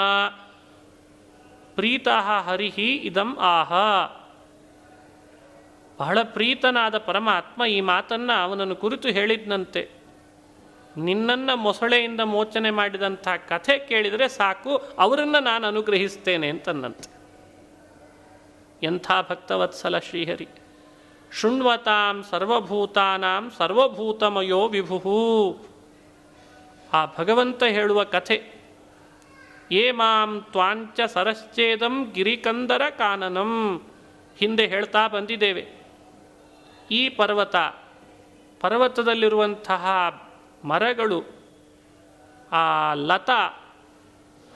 ಪ್ರೀತಃ ಹರಿಹಿ ಇದಂ ಆಹ. ಬಹಳ ಪ್ರೀತನಾದ ಪರಮಾತ್ಮ ಈ ಮಾತನ್ನು ಅವನನ್ನು ಕುರಿತು ಹೇಳಿದ್ನಂತೆ. ನಿನ್ನನ್ನು ಮೊಸಳೆಯಿಂದ ಮೋಚನೆ ಮಾಡಿದಂಥ ಕಥೆ ಕೇಳಿದರೆ ಸಾಕು, ಅವರನ್ನು ನಾನು ಅನುಗ್ರಹಿಸ್ತೇನೆ ಅಂತನ್ನಂತೆ. ಎಂಥ ಭಕ್ತವತ್ಸಲ ಶ್ರೀಹರಿ. ಶೃಣ್ವತಾಂ ಸರ್ವಭೂತಾನಾಂ ಸರ್ವಭೂತಮಯೋ ವಿಭು ಆ ಭಗವಂತ ಹೇಳುವ ಕಥೆ, ಏ ಮಾಂ ತ್ವಾಂಚ ಸರಶ್ಚೇದಂ ಗಿರಿಕಂದರ ಕಾನನಂ ಹಿಂದೆ ಹೇಳ್ತಾ ಬಂದಿದ್ದೇವೆ. ಈ ಪರ್ವತ, ಪರ್ವತದಲ್ಲಿರುವಂತಹ ಮರಗಳು, ಆ ಲತ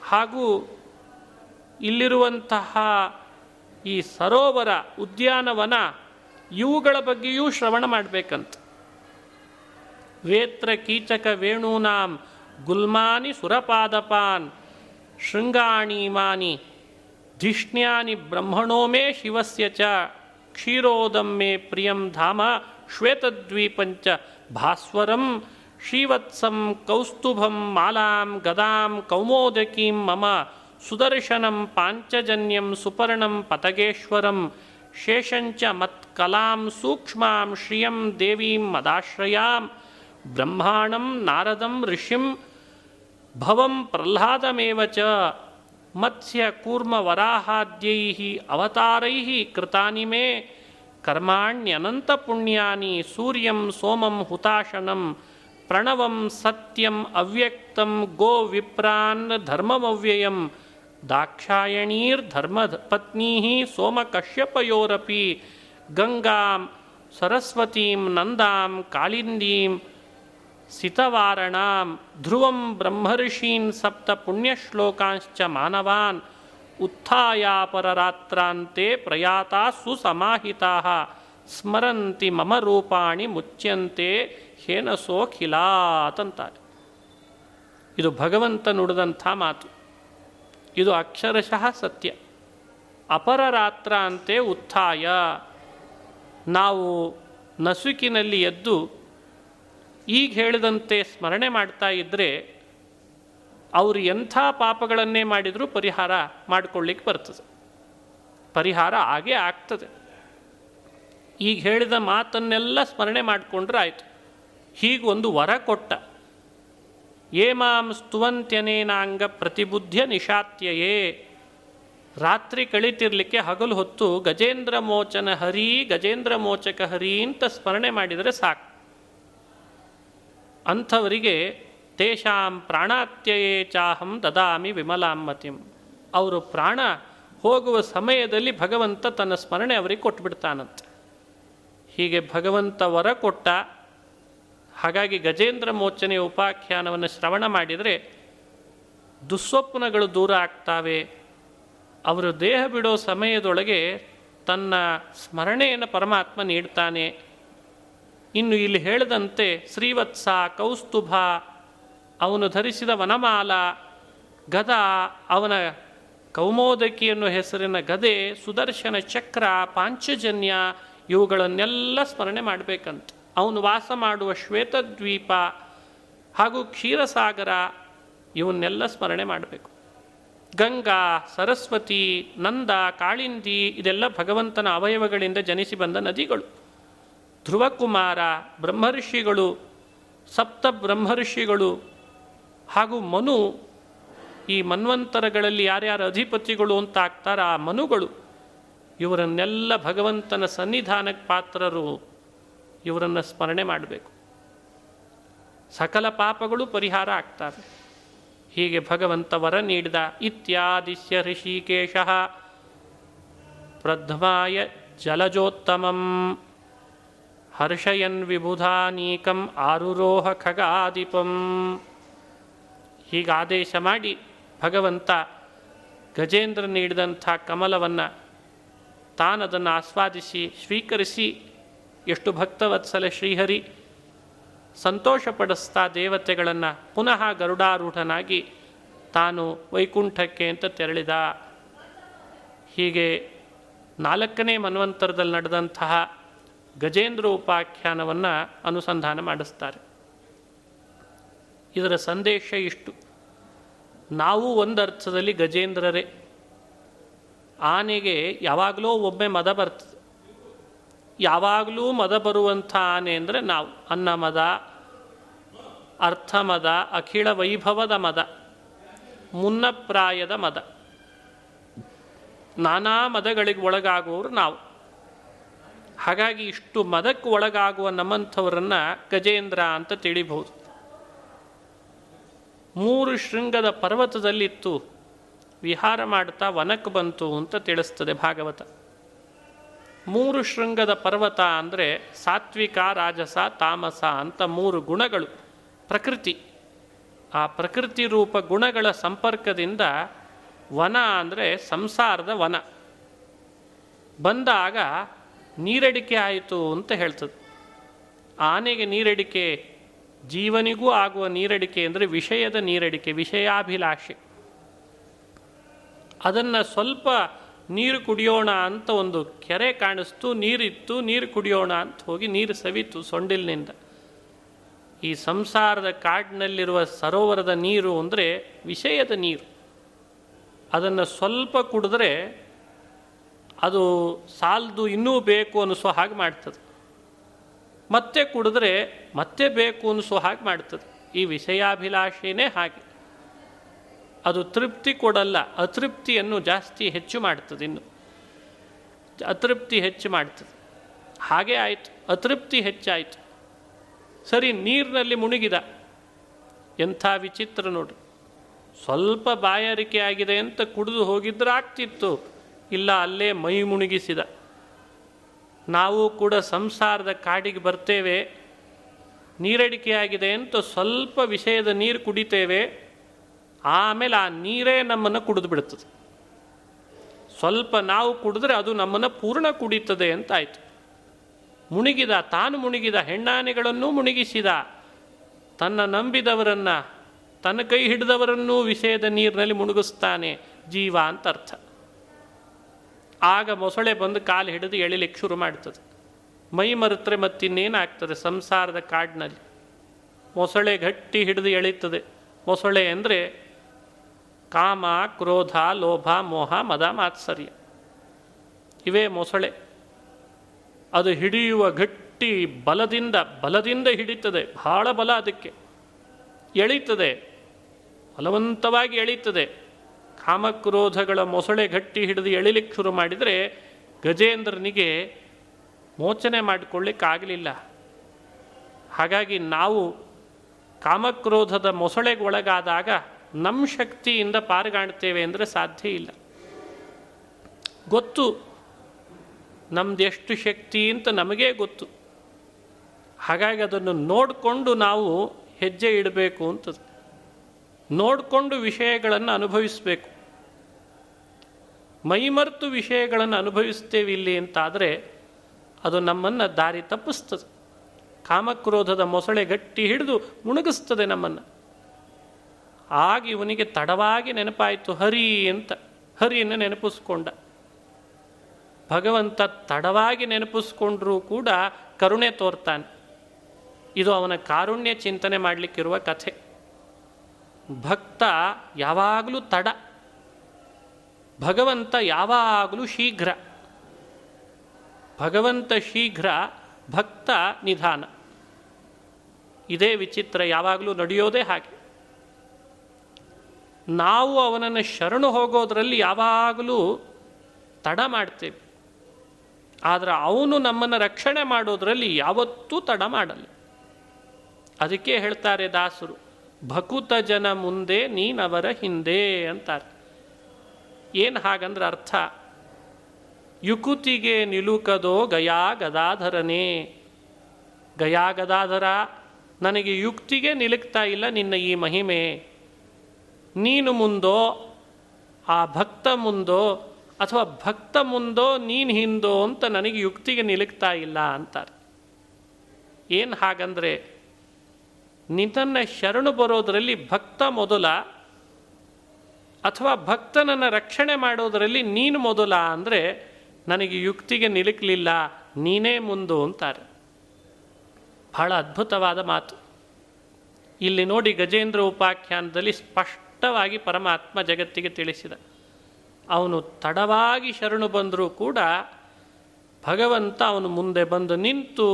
ಹಾಗೂ ಇಲ್ಲಿರುವಂತಹ ಈ ಸರೋವರ ಉದ್ಯಾನವನ ಇವುಗಳ ಬಗ್ಗೆಯೂ ಶ್ರವಣ ಮಾಡಬೇಕಂತ. ವೇತ್ರ ಕೀಚಕ ವೇಣೂನಾಂ ಗುಲ್ಮಾನಿ ಸುರಪಾದಪಾನ್ ಶೃಂಗಾಣೀಮಾನಿ ಧಿಷ್ಣ್ಯಾನಿ ಬ್ರಹ್ಮಣೋ ಮೇ ಶಿವಸ್ಯ ಚ, ಕ್ಷೀರೋದಂ ಪ್ರಿಯಂ ಧಾಮ ಶ್ವೇತದ್ವೀಪಂಚ ಭಾಸ್ವರಂ ಶ್ರೀವತ್ಸಂ ಕೌಸ್ತುಭಂ ಮಾಲಾಂ ಗದಾಂ ಕೌಮೋದಕೀಂ ಮಮ ಸುದರ್ಶನಂ ಪಾಂಚಜನ್ಯಂ ಸುಪರ್ಣಂ ಪತಗೇಶ್ವರಂ शेषंच मत कलाम सूक्ष्मां श्रियं देवी मदाश्रयां ब्रह्माणं नारदं ऋषिं, भवं प्रह्लादमेव च मत्स्य कूर्म मत्स्यकूर्मवराहाद्यैः अवतारैः कृतानि मे कर्माण्यनंत पुण्यानि सूर्यं सोमं हुताशनं, प्रणवं सत्यम् अव्यक्तं गोविप्रान् धर्ममव्ययम् ದಾಕ್ಷಾಯಣೀರ್ಧರ್ಮ ಪತ್ನೀ ಸೋಮಕಶ್ಯಪಯೋರಪಿ ಗಂಗಾಂ ಸರಸ್ವತೀಂ ನಂದಾಂ ಕಾಳಿಂದೀಂ ಸಿತವಾರಣಾಂ ಧ್ರುವಂ ಬ್ರಹ್ಮರ್ಷೀನ್ ಸಪ್ತ ಪುಣ್ಯಶ್ಲೋಕಾಂಶ್ಚ ಮಾನವಾನ್ ಉತ್ಥಾಯಾಪರರಾತ್ರಾಂತೆ ಪ್ರಯಾತಾ ಸುಸಮಾಹಿತಾ ಸ್ಮರಂತಿ ಮಮ ರೂಪಾಣಿ ಮುಚ್ಚ್ಯಂತೆ ಹೇನಸೋಖಿಲಾತಂತಾರೆ. ಇದು ಭಗವಂತ ನುಡಿದಂಥ ಮಾತು. ಇದು ಅಕ್ಷರಶಃ ಸತ್ಯ. ಅಪರರಾತ್ರ ಅಂತೆ ಉತ್ಥಾಯ. ನಾವು ನಸುಕಿನಲ್ಲಿ ಎದ್ದು ಈಗ ಹೇಳಿದಂತೆ ಸ್ಮರಣೆ ಮಾಡ್ತಾ ಇದ್ದರೆ ಅವರು ಎಂಥ ಪಾಪಗಳನ್ನೇ ಮಾಡಿದರೂ ಪರಿಹಾರ ಮಾಡಿಕೊಳ್ಳಿಕ್ಕೆ ಬರ್ತದೆ. ಪರಿಹಾರ ಆಗೇ ಆಗ್ತದೆ. ಈಗ ಹೇಳಿದ ಮಾತನ್ನೆಲ್ಲ ಸ್ಮರಣೆ ಮಾಡಿಕೊಂಡ್ರೆ ಆಯಿತು. ಒಂದು ವರ ಕೊಟ್ಟ. ಏಮಾಂ ಸ್ತುವಂತ್ಯನೇನಾಂಗ ಪ್ರತಿಬುದ್ಧ್ಯ ನಿಶಾತ್ಯಯೇ. ರಾತ್ರಿ ಕಳಿತಿರ್ಲಿಕ್ಕೆ ಹಗಲು ಹೊತ್ತು ಗಜೇಂದ್ರ ಮೋಚನ ಹರಿ, ಗಜೇಂದ್ರ ಮೋಚಕ ಹರಿ ಅಂತ ಸ್ಮರಣೆ ಮಾಡಿದರೆ ಸಾಕು. ಅಂಥವರಿಗೆ ತೇಷಾಂ ಪ್ರಾಣಾತ್ಯಯೇ ಚಾಹಂ ದದಾಮಿ ವಿಮಲಾಂಮತಿಂ ಅವರು ಪ್ರಾಣ ಹೋಗುವ ಸಮಯದಲ್ಲಿ ಭಗವಂತ ತನ್ನ ಸ್ಮರಣೆ ಅವರಿಗೆ ಕೊಟ್ಬಿಡ್ತಾನಂತೆ. ಹೀಗೆ ಭಗವಂತ ವರ ಕೊಟ್ಟ ಹಾಗಾಗಿ ಗಜೇಂದ್ರ ಮೋಚನೆಯ ಉಪಾಖ್ಯಾನವನ್ನು ಶ್ರವಣ ಮಾಡಿದರೆ ದುಸ್ವಪ್ನಗಳು ದೂರ ಆಗ್ತಾವೆ. ಅವರು ದೇಹ ಬಿಡೋ ಸಮಯದೊಳಗೆ ತನ್ನ ಸ್ಮರಣೆಯನ್ನು ಪರಮಾತ್ಮ ನೀಡ್ತಾನೆ. ಇನ್ನು ಇಲ್ಲಿ ಹೇಳಿದಂತೆ ಶ್ರೀವತ್ಸ ಕೌಸ್ತುಭ, ಅವನು ಧರಿಸಿದ ವನಮಾಲ, ಗದ, ಅವನ ಕೌಮೋದಕಿಯನ್ನು ಹೆಸರಿನ ಗದೆ, ಸುದರ್ಶನ ಚಕ್ರ, ಪಾಂಚಜನ್ಯ, ಇವುಗಳನ್ನೆಲ್ಲ ಸ್ಮರಣೆ ಮಾಡಬೇಕಂತ. ಅವನು ವಾಸ ಮಾಡುವ ಶ್ವೇತದ್ವೀಪ ಹಾಗೂ ಕ್ಷೀರಸಾಗರ, ಇವನ್ನೆಲ್ಲ ಸ್ಮರಣೆ ಮಾಡಬೇಕು. ಗಂಗಾ, ಸರಸ್ವತಿ, ನಂದ, ಕಾಳಿಂದಿ, ಇದೆಲ್ಲ ಭಗವಂತನ ಅವಯವಗಳಿಂದ ಜನಿಸಿ ಬಂದ ನದಿಗಳು. ಧ್ರುವಕುಮಾರ ಬ್ರಹ್ಮರ್ಷಿಗಳು ಸಪ್ತ ಬ್ರಹ್ಮರ್ಷಿಗಳು ಹಾಗೂ ಮನು, ಈ ಮನ್ವಂತರಗಳಲ್ಲಿ ಯಾರ್ಯಾರು ಅಧಿಪತಿಗಳು ಅಂತ ಆಗ್ತಾರ ಆ ಮನುಗಳು. ಇವರನ್ನೆಲ್ಲ ಭಗವಂತನ ಸನ್ನಿಧಾನಕ್ಕೆ ಪಾತ್ರರು ಇವರನ್ನು ಸ್ಮರಣೆ ಮಾಡಬೇಕು. ಸಕಲ ಪಾಪಗಳು ಪರಿಹಾರ ಆಗ್ತವೆ. ಹೀಗೆ ಭಗವಂತ ವರ ನೀಡಿದ ಇತ್ಯಾದಿಶ್ಯ ಋಷಿಕೇಶ ಪ್ರಧ್ವಾಯ ಜಲಜೋತ್ತಮಂ ಹರ್ಷಯನ್ ವಿಬುಧಾನೀಕಂ ಆರುರೋಹ ಖಗಾದಿಪಂ. ಹೀಗೆ ಆದೇಶ ಮಾಡಿ ಭಗವಂತ ಗಜೇಂದ್ರ ನೀಡಿದಂಥ ಕಮಲವನ್ನು ತಾನದನ್ನು ಆಸ್ವಾದಿಸಿ, ಸ್ವೀಕರಿಸಿ ಎಷ್ಟು ಭಕ್ತವತ್ಸಲ ಶ್ರೀಹರಿ? ಸಂತೋಷಪಡಿಸ್ತಾ ದೇವತೆಗಳನ್ನು ಪುನಃ ಗರುಡಾರೂಢನಾಗಿ ತಾನು ವೈಕುಂಠಕ್ಕೆ ಅಂತ ತೆರಳಿದ. ಹೀಗೆ ನಾಲ್ಕನೇ ಮನ್ವಂತರದಲ್ಲಿ ನಡೆದಂತಹ ಗಜೇಂದ್ರ ಉಪಾಖ್ಯಾನವನ್ನು ಅನುಸಂಧಾನ ಮಾಡಿಸ್ತಾರೆ. ಇದರ ಸಂದೇಶ ಇಷ್ಟು. ನಾವು ಒಂದರ್ಥದಲ್ಲಿ ಗಜೇಂದ್ರರೇ. ಆನೆಗೆ ಯಾವಾಗಲೂ ಒಮ್ಮೆ ಮದ ಬರ್ತದೆ ಯಾವಾಗಲೂ ಮದ ಬರುವಂಥ ಆನೆ ಅಂದರೆ ನಾವು. ಅನ್ನ ಮದ, ಅರ್ಥ ಮದ ಅಖಿಳ ವೈಭವದ ಮದ ಮುನ್ನಪ್ರಾಯದ ಮದ. ನಾನಾ ಮದಗಳಿಗೆ ಒಳಗಾಗುವವರು ನಾವು. ಹಾಗಾಗಿ ಇಷ್ಟು ಮದಕ್ಕೆ ಒಳಗಾಗುವ ನಮ್ಮಂಥವರನ್ನು ಗಜೇಂದ್ರ ಅಂತ ತಿಳಿಬಹುದು. ಮೂರು ಶೃಂಗದ ಪರ್ವತದಲ್ಲಿತ್ತು, ವಿಹಾರ ಮಾಡ್ತಾ ವನಕ್ಕೆ ಬಂತು ಅಂತ ತಿಳಿಸ್ತದೆ ಭಾಗವತ. ಮೂರು ಶೃಂಗದ ಪರ್ವತ ಅಂದರೆ ಸಾತ್ವಿಕ, ರಾಜಸ, ತಾಮಸ ಅಂತ ಮೂರು ಗುಣಗಳು. ಪ್ರಕೃತಿ. ಆ ಪ್ರಕೃತಿ ರೂಪ ಗುಣಗಳ ಸಂಪರ್ಕದಿಂದ ವನ ಅಂದರೆ ಸಂಸಾರದ ವನ. ಬಂದಾಗ ನೀರಡಿಕೆ ಆಯಿತು ಅಂತ ಹೇಳ್ತದೆ. ಆನೆಗೆ ನೀರಡಿಕೆ, ಜೀವನಿಗೂ ಆಗುವ ನೀರಡಿಕೆ ಅಂದರೆ ವಿಷಯದ ನೀರಡಿಕೆ, ವಿಷಯಾಭಿಲಾಷೆ. ಅದನ್ನು ಸ್ವಲ್ಪ ನೀರು ಕುಡಿಯೋಣ ಅಂತ ಒಂದು ಕೆರೆ ಕಾಣಿಸ್ತು, ನೀರಿತ್ತು, ನೀರು ಕುಡಿಯೋಣ ಅಂತ ಹೋಗಿ ನೀರು ಸವಿತು ಸೊಂಡಿಲಿನಿಂದ. ಈ ಸಂಸಾರದ ಕಾಡಿನಲ್ಲಿರುವ ಸರೋವರದ ನೀರು ಅಂದರೆ ವಿಷಯದ ನೀರು. ಅದನ್ನು ಸ್ವಲ್ಪ ಕುಡಿದ್ರೆ ಅದು ಸಾಲದು ಇನ್ನೂ ಬೇಕು ಅನಿಸೋ ಹಾಗೆ ಮಾಡ್ತದೆ. ಮತ್ತೆ ಕುಡಿದ್ರೆ ಮತ್ತೆ ಬೇಕು ಅನಿಸೋ ಹಾಗೆ ಮಾಡ್ತದೆ. ಈ ವಿಷಯಾಭಿಲಾಷೆಯೇ ಹಾಗೆ. ಅದು ತೃಪ್ತಿ ಕೊಡಲ್ಲ, ಅತೃಪ್ತಿಯನ್ನು ಜಾಸ್ತಿ ಹೆಚ್ಚು ಮಾಡ್ತದೆ ಇನ್ನು. ಅತೃಪ್ತಿ ಹೆಚ್ಚು ಮಾಡ್ತದೆ. ಹಾಗೆ ಆಯಿತು, ಅತೃಪ್ತಿ ಹೆಚ್ಚಾಯಿತು. ಸರಿ, ನೀರಿನಲ್ಲಿ ಮುಳುಗಿದ ಎಂಥ ವಿಚಿತ್ರ ನೋಡಿ. ಸ್ವಲ್ಪ ಬಾಯಾರಿಕೆ ಆಗಿದೆ ಅಂತ ಕುಡಿದು ಹೋಗಿದ್ರೆ ಆಗ್ತಿತ್ತು. ಇಲ್ಲ, ಅಲ್ಲೇ ಮೈ ಮುಣುಗಿಸಿದ. ನಾವು ಕೂಡ ಸಂಸಾರದ ಕಾಡಿಗೆ ಬರ್ತೇವೆ. ನೀರಡಿಕೆ ಆಗಿದೆ ಅಂತ ಸ್ವಲ್ಪ ವಿಷಯದ ನೀರು ಕುಡಿತೇವೆ. ಆಮೇಲೆ ಆ ನೀರೇ ನಮ್ಮನ್ನು ಕುಡಿದು ಬಿಡುತ್ತದೆ ಸ್ವಲ್ಪ ನಾವು ಕುಡಿದ್ರೆ ಅದು ನಮ್ಮನ್ನು ಪೂರ್ಣ ಕುಡಿತದೆ ಅಂತ ಆಯಿತು. ಮುಳುಗಿದ ತಾನು ಮುಣಿಗಿದ ಹೆಣ್ಣಾನೆಗಳನ್ನೂ ಮುಣಿಗಿಸಿದ, ತನ್ನ ನಂಬಿದವರನ್ನು, ತನ್ನ ಕೈ ಹಿಡಿದವರನ್ನೂ ವಿಷಯದ ನೀರಿನಲ್ಲಿ ಮುಳುಗಿಸ್ತಾನೆ ಜೀವ ಅಂತ ಅರ್ಥ. ಆಗ ಮೊಸಳೆ ಬಂದು ಕಾಲು ಹಿಡಿದು ಎಳಿಲಿಕ್ಕೆ ಶುರು ಮಾಡ್ತದೆ. ಮೈ ಮರೆತರೆ ಮತ್ತಿನ್ನೇನಾಗ್ತದೆ ಸಂಸಾರದ ಕಾಡಿನಲ್ಲಿ. ಮೊಸಳೆ ಗಟ್ಟಿ ಹಿಡಿದು ಎಳೀತದೆ. ಮೊಸಳೆ ಅಂದರೆ ಕಾಮ, ಕ್ರೋಧ, ಲೋಭ, ಮೋಹ, ಮದ, ಮಾತ್ಸರ್ಯ. ಇವೇ ಮೊಸಳೆ. ಅದು ಹಿಡಿಯುವ ಗಟ್ಟಿ ಬಲದಿಂದ ಬಲದಿಂದ ಹಿಡಿತದೆ. ಬಹಳ ಬಲ ಅದಕ್ಕೆ. ಎಳೀತದೆ. ಬಲವಂತವಾಗಿ ಎಳೀತದೆ. ಕಾಮಕ್ರೋಧಗಳ ಮೊಸಳೆ ಗಟ್ಟಿ ಹಿಡಿದು ಎಳಿಲಿಕ್ಕೆ ಶುರು ಮಾಡಿದರೆ ಗಜೇಂದ್ರನಿಗೆ ಮೋಚನೆ ಮಾಡಿಕೊಳ್ಳಿಕ್ಕಾಗಲಿಲ್ಲ ಹಾಗಾಗಿ ನಾವು ಕಾಮಕ್ರೋಧದ ಮೊಸಳೆಗೆ ಒಳಗಾದಾಗ ನಮ್ಮ ಶಕ್ತಿಯಿಂದ ಪಾರುಗಾಣ್ತೇವೆ ಅಂದರೆ ಸಾಧ್ಯ ಇಲ್ಲ. ಗೊತ್ತು. ನಮ್ದು ಎಷ್ಟು ಶಕ್ತಿ ಅಂತ ನಮಗೇ ಗೊತ್ತು. ಹಾಗಾಗಿ ಅದನ್ನು ನೋಡಿಕೊಂಡು ನಾವು ಹೆಜ್ಜೆ ಇಡಬೇಕು ಅಂತ ನೋಡಿಕೊಂಡು ವಿಷಯಗಳನ್ನು ಅನುಭವಿಸಬೇಕು. ಮೈಮರ್ತು ವಿಷಯಗಳನ್ನು ಅನುಭವಿಸ್ತೇವೆ ಇಲ್ಲಿ ಅಂತಾದರೆ ಅದು ನಮ್ಮನ್ನು ದಾರಿ ತಪ್ಪಿಸ್ತದೆ. ಕಾಮಕ್ರೋಧದ ಮೊಸಳೆ ಗಟ್ಟಿ ಹಿಡಿದು ಮುಣಗಿಸ್ತದೆ ನಮ್ಮನ್ನು. ಆಗ ಇವನಿಗೆ ತಡವಾಗಿ ನೆನಪಾಯಿತು, ಹರಿ ಅಂತ, ಹರಿಯನ್ನು ನೆನಪಿಸ್ಕೊಂಡ. ಭಗವಂತ ತಡವಾಗಿ ನೆನಪಿಸ್ಕೊಂಡ್ರೂ ಕೂಡ ಕರುಣೆ ತೋರ್ತಾನೆ. ಇದು ಅವನ ಕಾರುಣ್ಯ ಚಿಂತನೆ ಮಾಡಲಿಕ್ಕಿರುವ ಕಥೆ. ಭಕ್ತ ಯಾವಾಗಲೂ ತಡ. ಭಗವಂತ ಯಾವಾಗಲೂ ಶೀಘ್ರ. ಭಗವಂತ ಶೀಘ್ರ, ಭಕ್ತ ನಿಧಾನ. ಇದೇ ವಿಚಿತ್ರ, ಯಾವಾಗಲೂ ನಡೆಯೋದೇ ಹಾಗೆ. ನಾವು ಅವನನ್ನು ಶರಣು ಹೋಗೋದರಲ್ಲಿ ಯಾವಾಗಲೂ ತಡ ಮಾಡ್ತೇವೆ. ಆದರೆ ಅವನು ನಮ್ಮನ್ನು ರಕ್ಷಣೆ ಮಾಡೋದರಲ್ಲಿ ಯಾವತ್ತೂ ತಡ ಮಾಡಲ್ಲ. ಅದಕ್ಕೆ ಹೇಳ್ತಾರೆ ದಾಸರು, ಭಕುತ ಜನ ಮುಂದೆ ನೀನವರ ಹಿಂದೆ ಅಂತಾರೆ. ಏನು ಹಾಗಂದ್ರೆ ಅರ್ಥ, ಯುಕುತಿಗೆ ನಿಲುಕದೋ ಗಯಾ ಗದಾಧರನೇ, ಗಯಾ ಗದಾಧರ, ನನಗೆ ಯುಕ್ತಿಗೆ ನಿಲುಕ್ತಾ ಇಲ್ಲ ನಿನ್ನ ಈ ಮಹಿಮೆ. ನೀನು ಮುಂದೋ, ಆ ಭಕ್ತ ಮುಂದೋ, ಅಥವಾ ಭಕ್ತ ಮುಂದೋ ನೀನು ಹಿಂದೋ ಅಂತ ನನಗೆ ಯುಕ್ತಿಗೆ ನಿಲುಕ್ತಾ ಇಲ್ಲ ಅಂತಾರೆ. ಏನು ಹಾಗಂದ್ರೆ, ನಿನ್ನನ್ನು ಶರಣು ಬರೋದರಲ್ಲಿ ಭಕ್ತ ಮೊದಲ, ಅಥವಾ ಭಕ್ತನನ್ನು ರಕ್ಷಣೆ ಮಾಡೋದರಲ್ಲಿ ನೀನು ಮೊದಲ ಅಂದರೆ ನನಗೆ ಯುಕ್ತಿಗೆ ನಿಲುಕಲಿಲ್ಲ, ನೀನೇ ಮುಂದು ಅಂತಾರೆ. ಬಹಳ ಅದ್ಭುತವಾದ ಮಾತು. ಇಲ್ಲಿ ನೋಡಿ ಗಜೇಂದ್ರ ಉಪಾಖ್ಯಾನದಲ್ಲಿ ಸ್ಪಷ್ಟವಾಗಿ ಪರಮಾತ್ಮ ಜಗತ್ತಿಗೆ ತಿಳಿಸಿದ. ಅವನು ತಡವಾಗಿ ಶರಣು ಬಂದರೂ ಕೂಡ ಭಗವಂತ ಅವನು ಮುಂದೆ ಬಂದು ನಿಂತು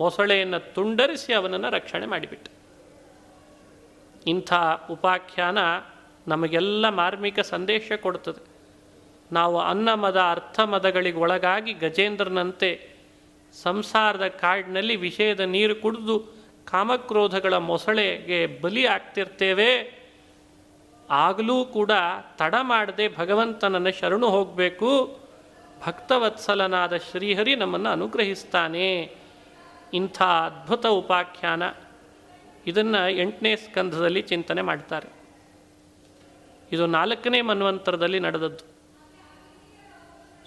ಮೊಸಳೆಯನ್ನು ತುಂಡರಿಸಿ ಅವನನ್ನು ರಕ್ಷಣೆ ಮಾಡಿಬಿಟ್ಟ. ಇಂಥ ಉಪಾಖ್ಯಾನ ನಮಗೆಲ್ಲ ಮಾರ್ಮಿಕ ಸಂದೇಶ ಕೊಡ್ತದೆ. ನಾವು ಅನ್ನಮದ ಅರ್ಥಮದಗಳಿಗೆ ಒಳಗಾಗಿ ಗಜೇಂದ್ರನಂತೆ ಸಂಸಾರದ ಕಾಡಿನಲ್ಲಿ ವಿಷಯದ ನೀರು ಕುಡಿದು ಕಾಮಕ್ರೋಧಗಳ ಮೊಸಳೆಗೆ ಬಲಿ ಆಗ್ತಿರ್ತೇವೆ ಆಗಲೂ ಕೂಡ ತಡ ಮಾಡದೆ ಭಗವಂತನನ್ನು ಶರಣು ಹೋಗಬೇಕು. ಭಕ್ತವತ್ಸಲನಾದ ಶ್ರೀಹರಿ ನಮ್ಮನ್ನು ಅನುಗ್ರಹಿಸ್ತಾನೆ. ಇಂಥ ಅದ್ಭುತ ಉಪಾಖ್ಯಾನ ಇದನ್ನು ಎಂಟನೇ ಸ್ಕಂಧದಲ್ಲಿ ಚಿಂತನೆ ಮಾಡ್ತಾರೆ. ಇದು ನಾಲ್ಕನೇ ಮನ್ವಂತರದಲ್ಲಿ ನಡೆದದ್ದು.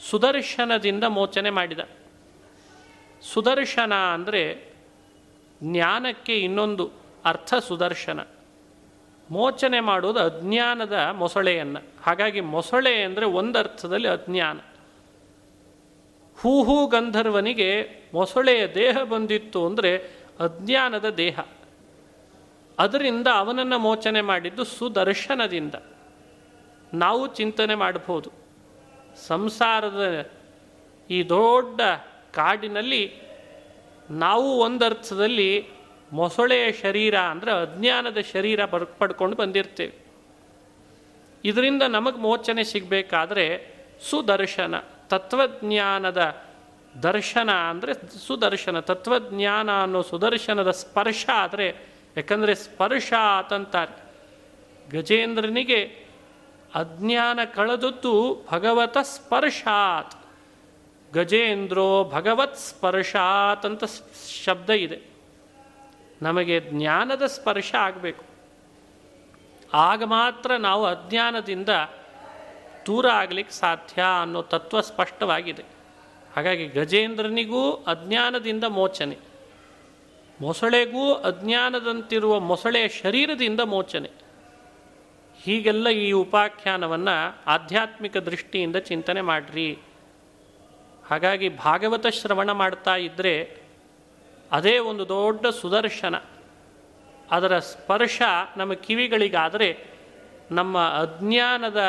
ಸುದರ್ಶನದಿಂದ ಮೋಚನೆ ಮಾಡಿದ. ಸುದರ್ಶನ ಅಂದರೆ ಜ್ಞಾನಕ್ಕೆ ಇನ್ನೊಂದು ಅರ್ಥ ಸುದರ್ಶನ. ಮೋಚನೆ ಮಾಡುವುದು ಅಜ್ಞಾನದ ಮೊಸಳೆಯನ್ನು. ಹಾಗಾಗಿ ಮೊಸಳೆ ಅಂದರೆ ಒಂದರ್ಥದಲ್ಲಿ ಅಜ್ಞಾನ. ಹೂಹೂ ಗಂಧರ್ವನಿಗೆ ಮೊಸಳೆಯ ದೇಹ ಬಂದಿತ್ತು ಅಂದರೆ ಅಜ್ಞಾನದ ದೇಹ. ಅದರಿಂದ ಅವನನ್ನು ಮೋಚನೆ ಮಾಡಿದ್ದು ಸುದರ್ಶನದಿಂದ. ನಾವು ಚಿಂತನೆ ಮಾಡಬಹುದು. ಸಂಸಾರದ ಈ ದೊಡ್ಡ ಕಾಡಿನಲ್ಲಿ ನಾವು ಒಂದರ್ಥದಲ್ಲಿ ಮೊಸಳೆಯ ಶರೀರ ಅಂದರೆ ಅಜ್ಞಾನದ ಶರೀರ ಬರ್ ಪಡ್ಕೊಂಡು ಬಂದಿರ್ತೇವೆ. ಇದರಿಂದ ನಮಗೆ ಮೋಚನೆ ಸಿಗಬೇಕಾದ್ರೆ ಸುದರ್ಶನ, ತತ್ವಜ್ಞಾನದ ದರ್ಶನ ಅಂದರೆ ಸುದರ್ಶನ, ತತ್ವಜ್ಞಾನ ಅನ್ನೋ ಸುದರ್ಶನದ ಸ್ಪರ್ಶ ಆದರೆ, ಯಾಕಂದರೆ ಸ್ಪರ್ಶ ಆತಂತಾರೆ ಗಜೇಂದ್ರನಿಗೆ ಅಜ್ಞಾನ ಕಳೆದದ್ದು ಭಗವತ ಸ್ಪರ್ಶಾತ್. ಗಜೇಂದ್ರೋ ಭಗವತ್ ಸ್ಪರ್ಶಾತ್ ಅಂತ ಶಬ್ದ ಇದೆ. ನಮಗೆ ಜ್ಞಾನದ ಸ್ಪರ್ಶ ಆಗಬೇಕು. ಆಗ ಮಾತ್ರ ನಾವು ಅಜ್ಞಾನದಿಂದ ದೂರ ಆಗಲಿಕ್ಕೆ ಸಾಧ್ಯ ಅನ್ನೋ ತತ್ವ ಸ್ಪಷ್ಟವಾಗಿದೆ. ಹಾಗಾಗಿ ಗಜೇಂದ್ರನಿಗೂ ಅಜ್ಞಾನದಿಂದ ಮೋಚನೆ. ಮೊಸಳೆಗೂ ಅಜ್ಞಾನದಂತಿರುವ ಮೊಸಳೆಯ ಶರೀರದಿಂದ ಮೋಚನೆ. ಹೀಗೆಲ್ಲ ಈ ಉಪಾಖ್ಯಾನವನ್ನು ಆಧ್ಯಾತ್ಮಿಕ ದೃಷ್ಟಿಯಿಂದ ಚಿಂತನೆ ಮಾಡಿರಿ. ಹಾಗಾಗಿ ಭಾಗವತ ಶ್ರವಣ ಮಾಡ್ತಾ ಇದ್ದರೆ ಅದೇ ಒಂದು ದೊಡ್ಡ ಸುದರ್ಶನ. ಅದರ ಸ್ಪರ್ಶ ನಮ್ಮ ಕಿವಿಗಳಿಗಾದರೆ ನಮ್ಮ ಅಜ್ಞಾನದ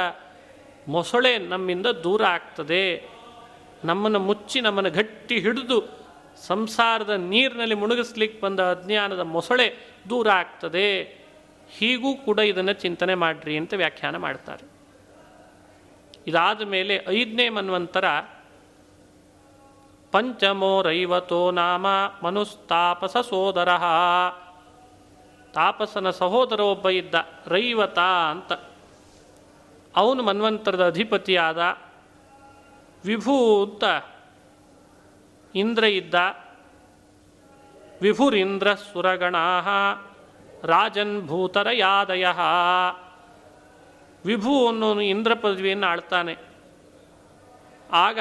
ಮೊಸಳೆ ನಮ್ಮಿಂದ ದೂರ ಆಗ್ತದೆ. ನಮ್ಮನ್ನು ಮುಚ್ಚಿ ನಮ್ಮನ್ನು ಗಟ್ಟಿ ಹಿಡಿದು ಸಂಸಾರದ ನೀರಿನಲ್ಲಿ ಮುಳುಗಿಸ್ಲಿಕ್ಕೆ ಬಂದ ಅಜ್ಞಾನದ ಮೊಸಳೆ ದೂರ ಆಗ್ತದೆ. ಹೀಗೂ ಕೂಡ ಇದನ್ನು ಚಿಂತನೆ ಮಾಡಿರಿ ಅಂತ ವ್ಯಾಖ್ಯಾನ ಮಾಡ್ತಾರೆ. ಇದಾದ ಮೇಲೆ ಐದನೇ ಮನ್ವಂತರ ಪಂಚಮೋ ರೈವತೋ ನಾಮ ಮನುಸ್ತಾಪಸ ಸೋದರ. ತಾಪಸನ ಸಹೋದರ ಒಬ್ಬ ಇದ್ದ ರೈವತ ಅಂತ. ಅವನು ಮನ್ವಂತರದ ಅಧಿಪತಿಯಾದ ವಿಭೂತ ಇಂದ್ರ ಇದ್ದ. ವಿಭುರಿಂದ್ರ ಸುರಗಣಾ ರಾಜನ್ ಭೂತರ ಯಾದಯ ವಿಭು ಅನ್ನೋನು ಇಂದ್ರ ಪದವಿಯನ್ನು ಆಳ್ತಾನೆ. ಆಗ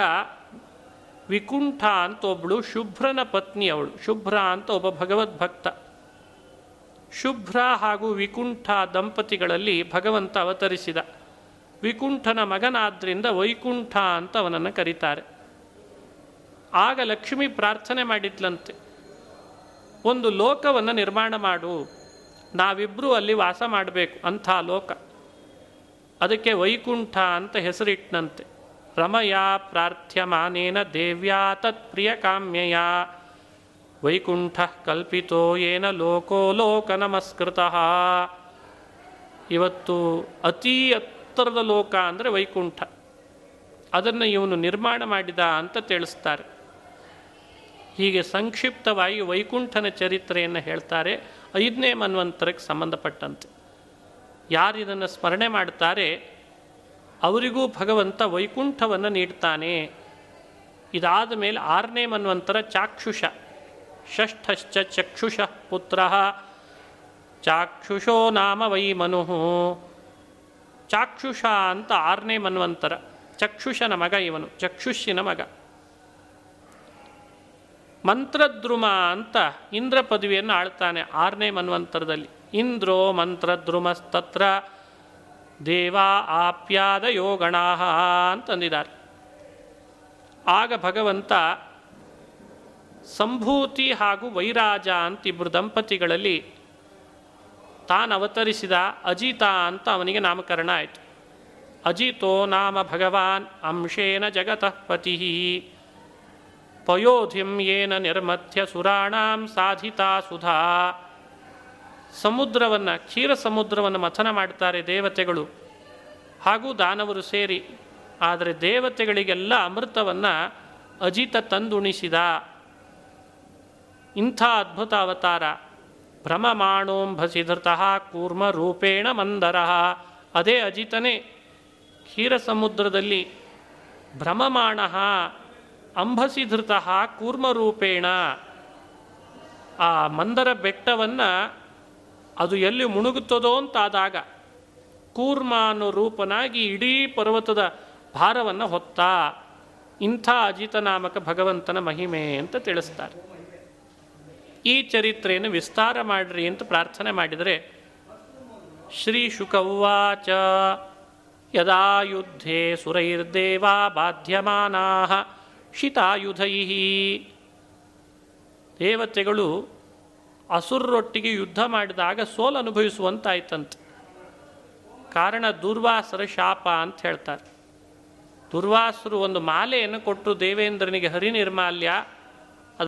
ವಿಕುಂಠ ಅಂತ ಒಬ್ಬಳು ಶುಭ್ರನ ಪತ್ನಿ ಅವಳು. ಶುಭ್ರ ಅಂತ ಒಬ್ಬ ಭಗವದ್ಭಕ್ತ. ಶುಭ್ರ ಹಾಗೂ ವಿಕುಂಠ ದಂಪತಿಗಳಲ್ಲಿ ಭಗವಂತ ಅವತರಿಸಿದ. ವಿಕುಂಠನ ಮಗನಾದ್ರಿಂದ ವೈಕುಂಠ ಅಂತ ಅವನನ್ನು ಕರೀತಾರೆ. ಆಗ ಲಕ್ಷ್ಮಿ ಪ್ರಾರ್ಥನೆ ಮಾಡಿದ್ಲಂತೆ. ಒಂದು ಲೋಕವನ್ನು ನಿರ್ಮಾಣ ಮಾಡು. ನಾವಿಬ್ಬರೂ ಅಲ್ಲಿ ವಾಸ ಮಾಡಬೇಕು ಅಂಥ ಲೋಕ. ಅದಕ್ಕೆ ವೈಕುಂಠ ಅಂತ ಹೆಸರಿಟ್ಟನಂತೆ ರಮಯ ಪ್ರಾರ್ಥ್ಯಮಾನೇನ ದೇವ್ಯಾ ತತ್ಪ್ರಿಯ ಕಾಮ್ಯಯ ವೈಕುಂಠ ಕಲ್ಪಿತೋ ಏನ ಲೋಕೋ ಲೋಕ ನಮಸ್ಕೃತಃ. ಇವತ್ತು ಅತೀ ಎತ್ತರದ ಲೋಕ ಅಂದರೆ ವೈಕುಂಠ. ಅದನ್ನು ಇವನು ನಿರ್ಮಾಣ ಮಾಡಿದ ಅಂತ ತಿಳಿಸ್ತಾರೆ. ಹೀಗೆ ಸಂಕ್ಷಿಪ್ತವಾಗಿ ವೈಕುಂಠನ ಚರಿತ್ರೆಯನ್ನು ಹೇಳ್ತಾರೆ. ಐದನೇ ಮನ್ವಂತರಕ್ಕೆ ಸಂಬಂಧಪಟ್ಟಂತೆ. ಯಾರು ಇದನ್ನು ಸ್ಮರಣೆ ಮಾಡ್ತಾರೆ? ಅವರಿಗೂ ಭಗವಂತ ವೈಕುಂಠವನ್ನು ನೀಡ್ತಾನೆ. ಇದಾದ ಮೇಲೆ ಆರನೇ ಮನ್ವಂತರ ಚಾಕ್ಷುಷ. ಷಷ್ಠಶ್ಚ ಚಕ್ಷುಷ ಪುತ್ರ. ಚಾಕ್ಷುಷೋ ನಾಮ ವೈ ಮನು. ಚಾಕ್ಷುಷ ಅಂತ ಆರನೇ ಮನ್ವಂತರ. ಚಕ್ಷುಷನ ಮಗ ಇವನು ಚಕ್ಷುಷಿನ ಮಗ. ಮಂತ್ರದ್ರುಮ ಅಂತ ಇಂದ್ರ ಪದವಿಯನ್ನು ಆಳ್ತಾನೆ ಆರನೇ ಮನ್ವಂತರದಲ್ಲಿ. ಇಂದ್ರೋ ಮಂತ್ರದ್ರುಮಸ್ತತ್ರ. ದೇವ ಆಪ್ಯಾದ ಯೋಗಣಾ ಅಂತಂದಿದ್ದಾರೆ. ಆಗ ಭಗವಂತ ಸಂಭೂತಿ ಹಾಗೂ ವೈರಾಜ ಅಂತ ಇಬ್ಬರು ದಂಪತಿಗಳಲ್ಲಿ ತಾನು ಅವತರಿಸಿದ ಅಜಿತ ಅಂತ ಅವನಿಗೆ ನಾಮಕರಣ ಆಯಿತು. ಅಜಿತೋ ನಾಮ ಭಗವಾನ್ ಅಂಶೇನ ಜಗತಃ ಪತಿ. ಪಯೋಧಿಂ ಯೇನ ನಿರ್ಮಥ್ಯ ಸುರಾಣಾಂ ಸಾಧಿತಾ ಸುಧಾ. ಸಮುದ್ರವನ್ನು, ಕ್ಷೀರ ಸಮುದ್ರವನ್ನು ಮಥನ ಮಾಡ್ತಾರೆ ದೇವತೆಗಳು. ಹಾಗೂ ದಾನವರು ಸೇರಿ. ಆದರೆ ದೇವತೆಗಳಿಗೆಲ್ಲ ಅಮೃತವನ್ನು ಅಜಿತ ತಂದುಣಿಸಿದ. ಇಂಥ ಅದ್ಭುತ ಅವತಾರ. ಭ್ರಮಮಾಣೋಂಭಸಿಧೃತಃ ಕೂರ್ಮ ರೂಪೇಣ ಮಂದರ. ಅದೇ ಅಜಿತನೇ. ಕ್ಷೀರ ಸಮುದ್ರದಲ್ಲಿ ಭ್ರಮಮಾಣ ಅಂಭಸಿಧೃತಃ ಕೂರ್ಮರೂಪೇಣ ಆ ಮಂದರ ಬೆಟ್ಟವನ್ನು ಅದು ಎಲ್ಲಿ ಮುಣುಗುತ್ತದೋ ಅಂತಾದಾಗ ಕೂರ್ಮ ಅನ್ನೋ ರೂಪನಾಗಿ ಇಡೀ ಪರ್ವತದ ಭಾರವನ್ನು ಹೊತ್ತ ಇಂಥ ಅಜಿತನಾಮಕ ಭಗವಂತನ ಮಹಿಮೆ ಅಂತ ತಿಳಿಸ್ತಾರೆ. ಈ ಚರಿತ್ರೆಯನ್ನು ವಿಸ್ತಾರ ಮಾಡ್ರಿ ಅಂತ ಪ್ರಾರ್ಥನೆ ಮಾಡಿದರೆ, ಶ್ರೀ ಶುಕವಾಚ ಯದಾ ಯುದ್ಧೇ ಸುರೈರ್ದೇವಾ ಬಾಧ್ಯಮಾನಾ ಶಿತಾಯುಧೈ ದೇವತೆಗಳು ಅಸುರರೊಟ್ಟಿಗೆ ಯುದ್ಧ ಮಾಡಿದಾಗ ಸೋಲು ಅನುಭವಿಸುವಂತಾಯ್ತಂತೆ. ಕಾರಣ ದುರ್ವಾಸರ ಶಾಪ ಅಂತ ಹೇಳ್ತಾರೆ. ದುರ್ವಾಸರು ಒಂದು ಮಾಲೆಯನ್ನು ಕೊಟ್ಟು ದೇವೇಂದ್ರನಿಗೆ ಹರಿನಿರ್ಮಾಲ್ಯ.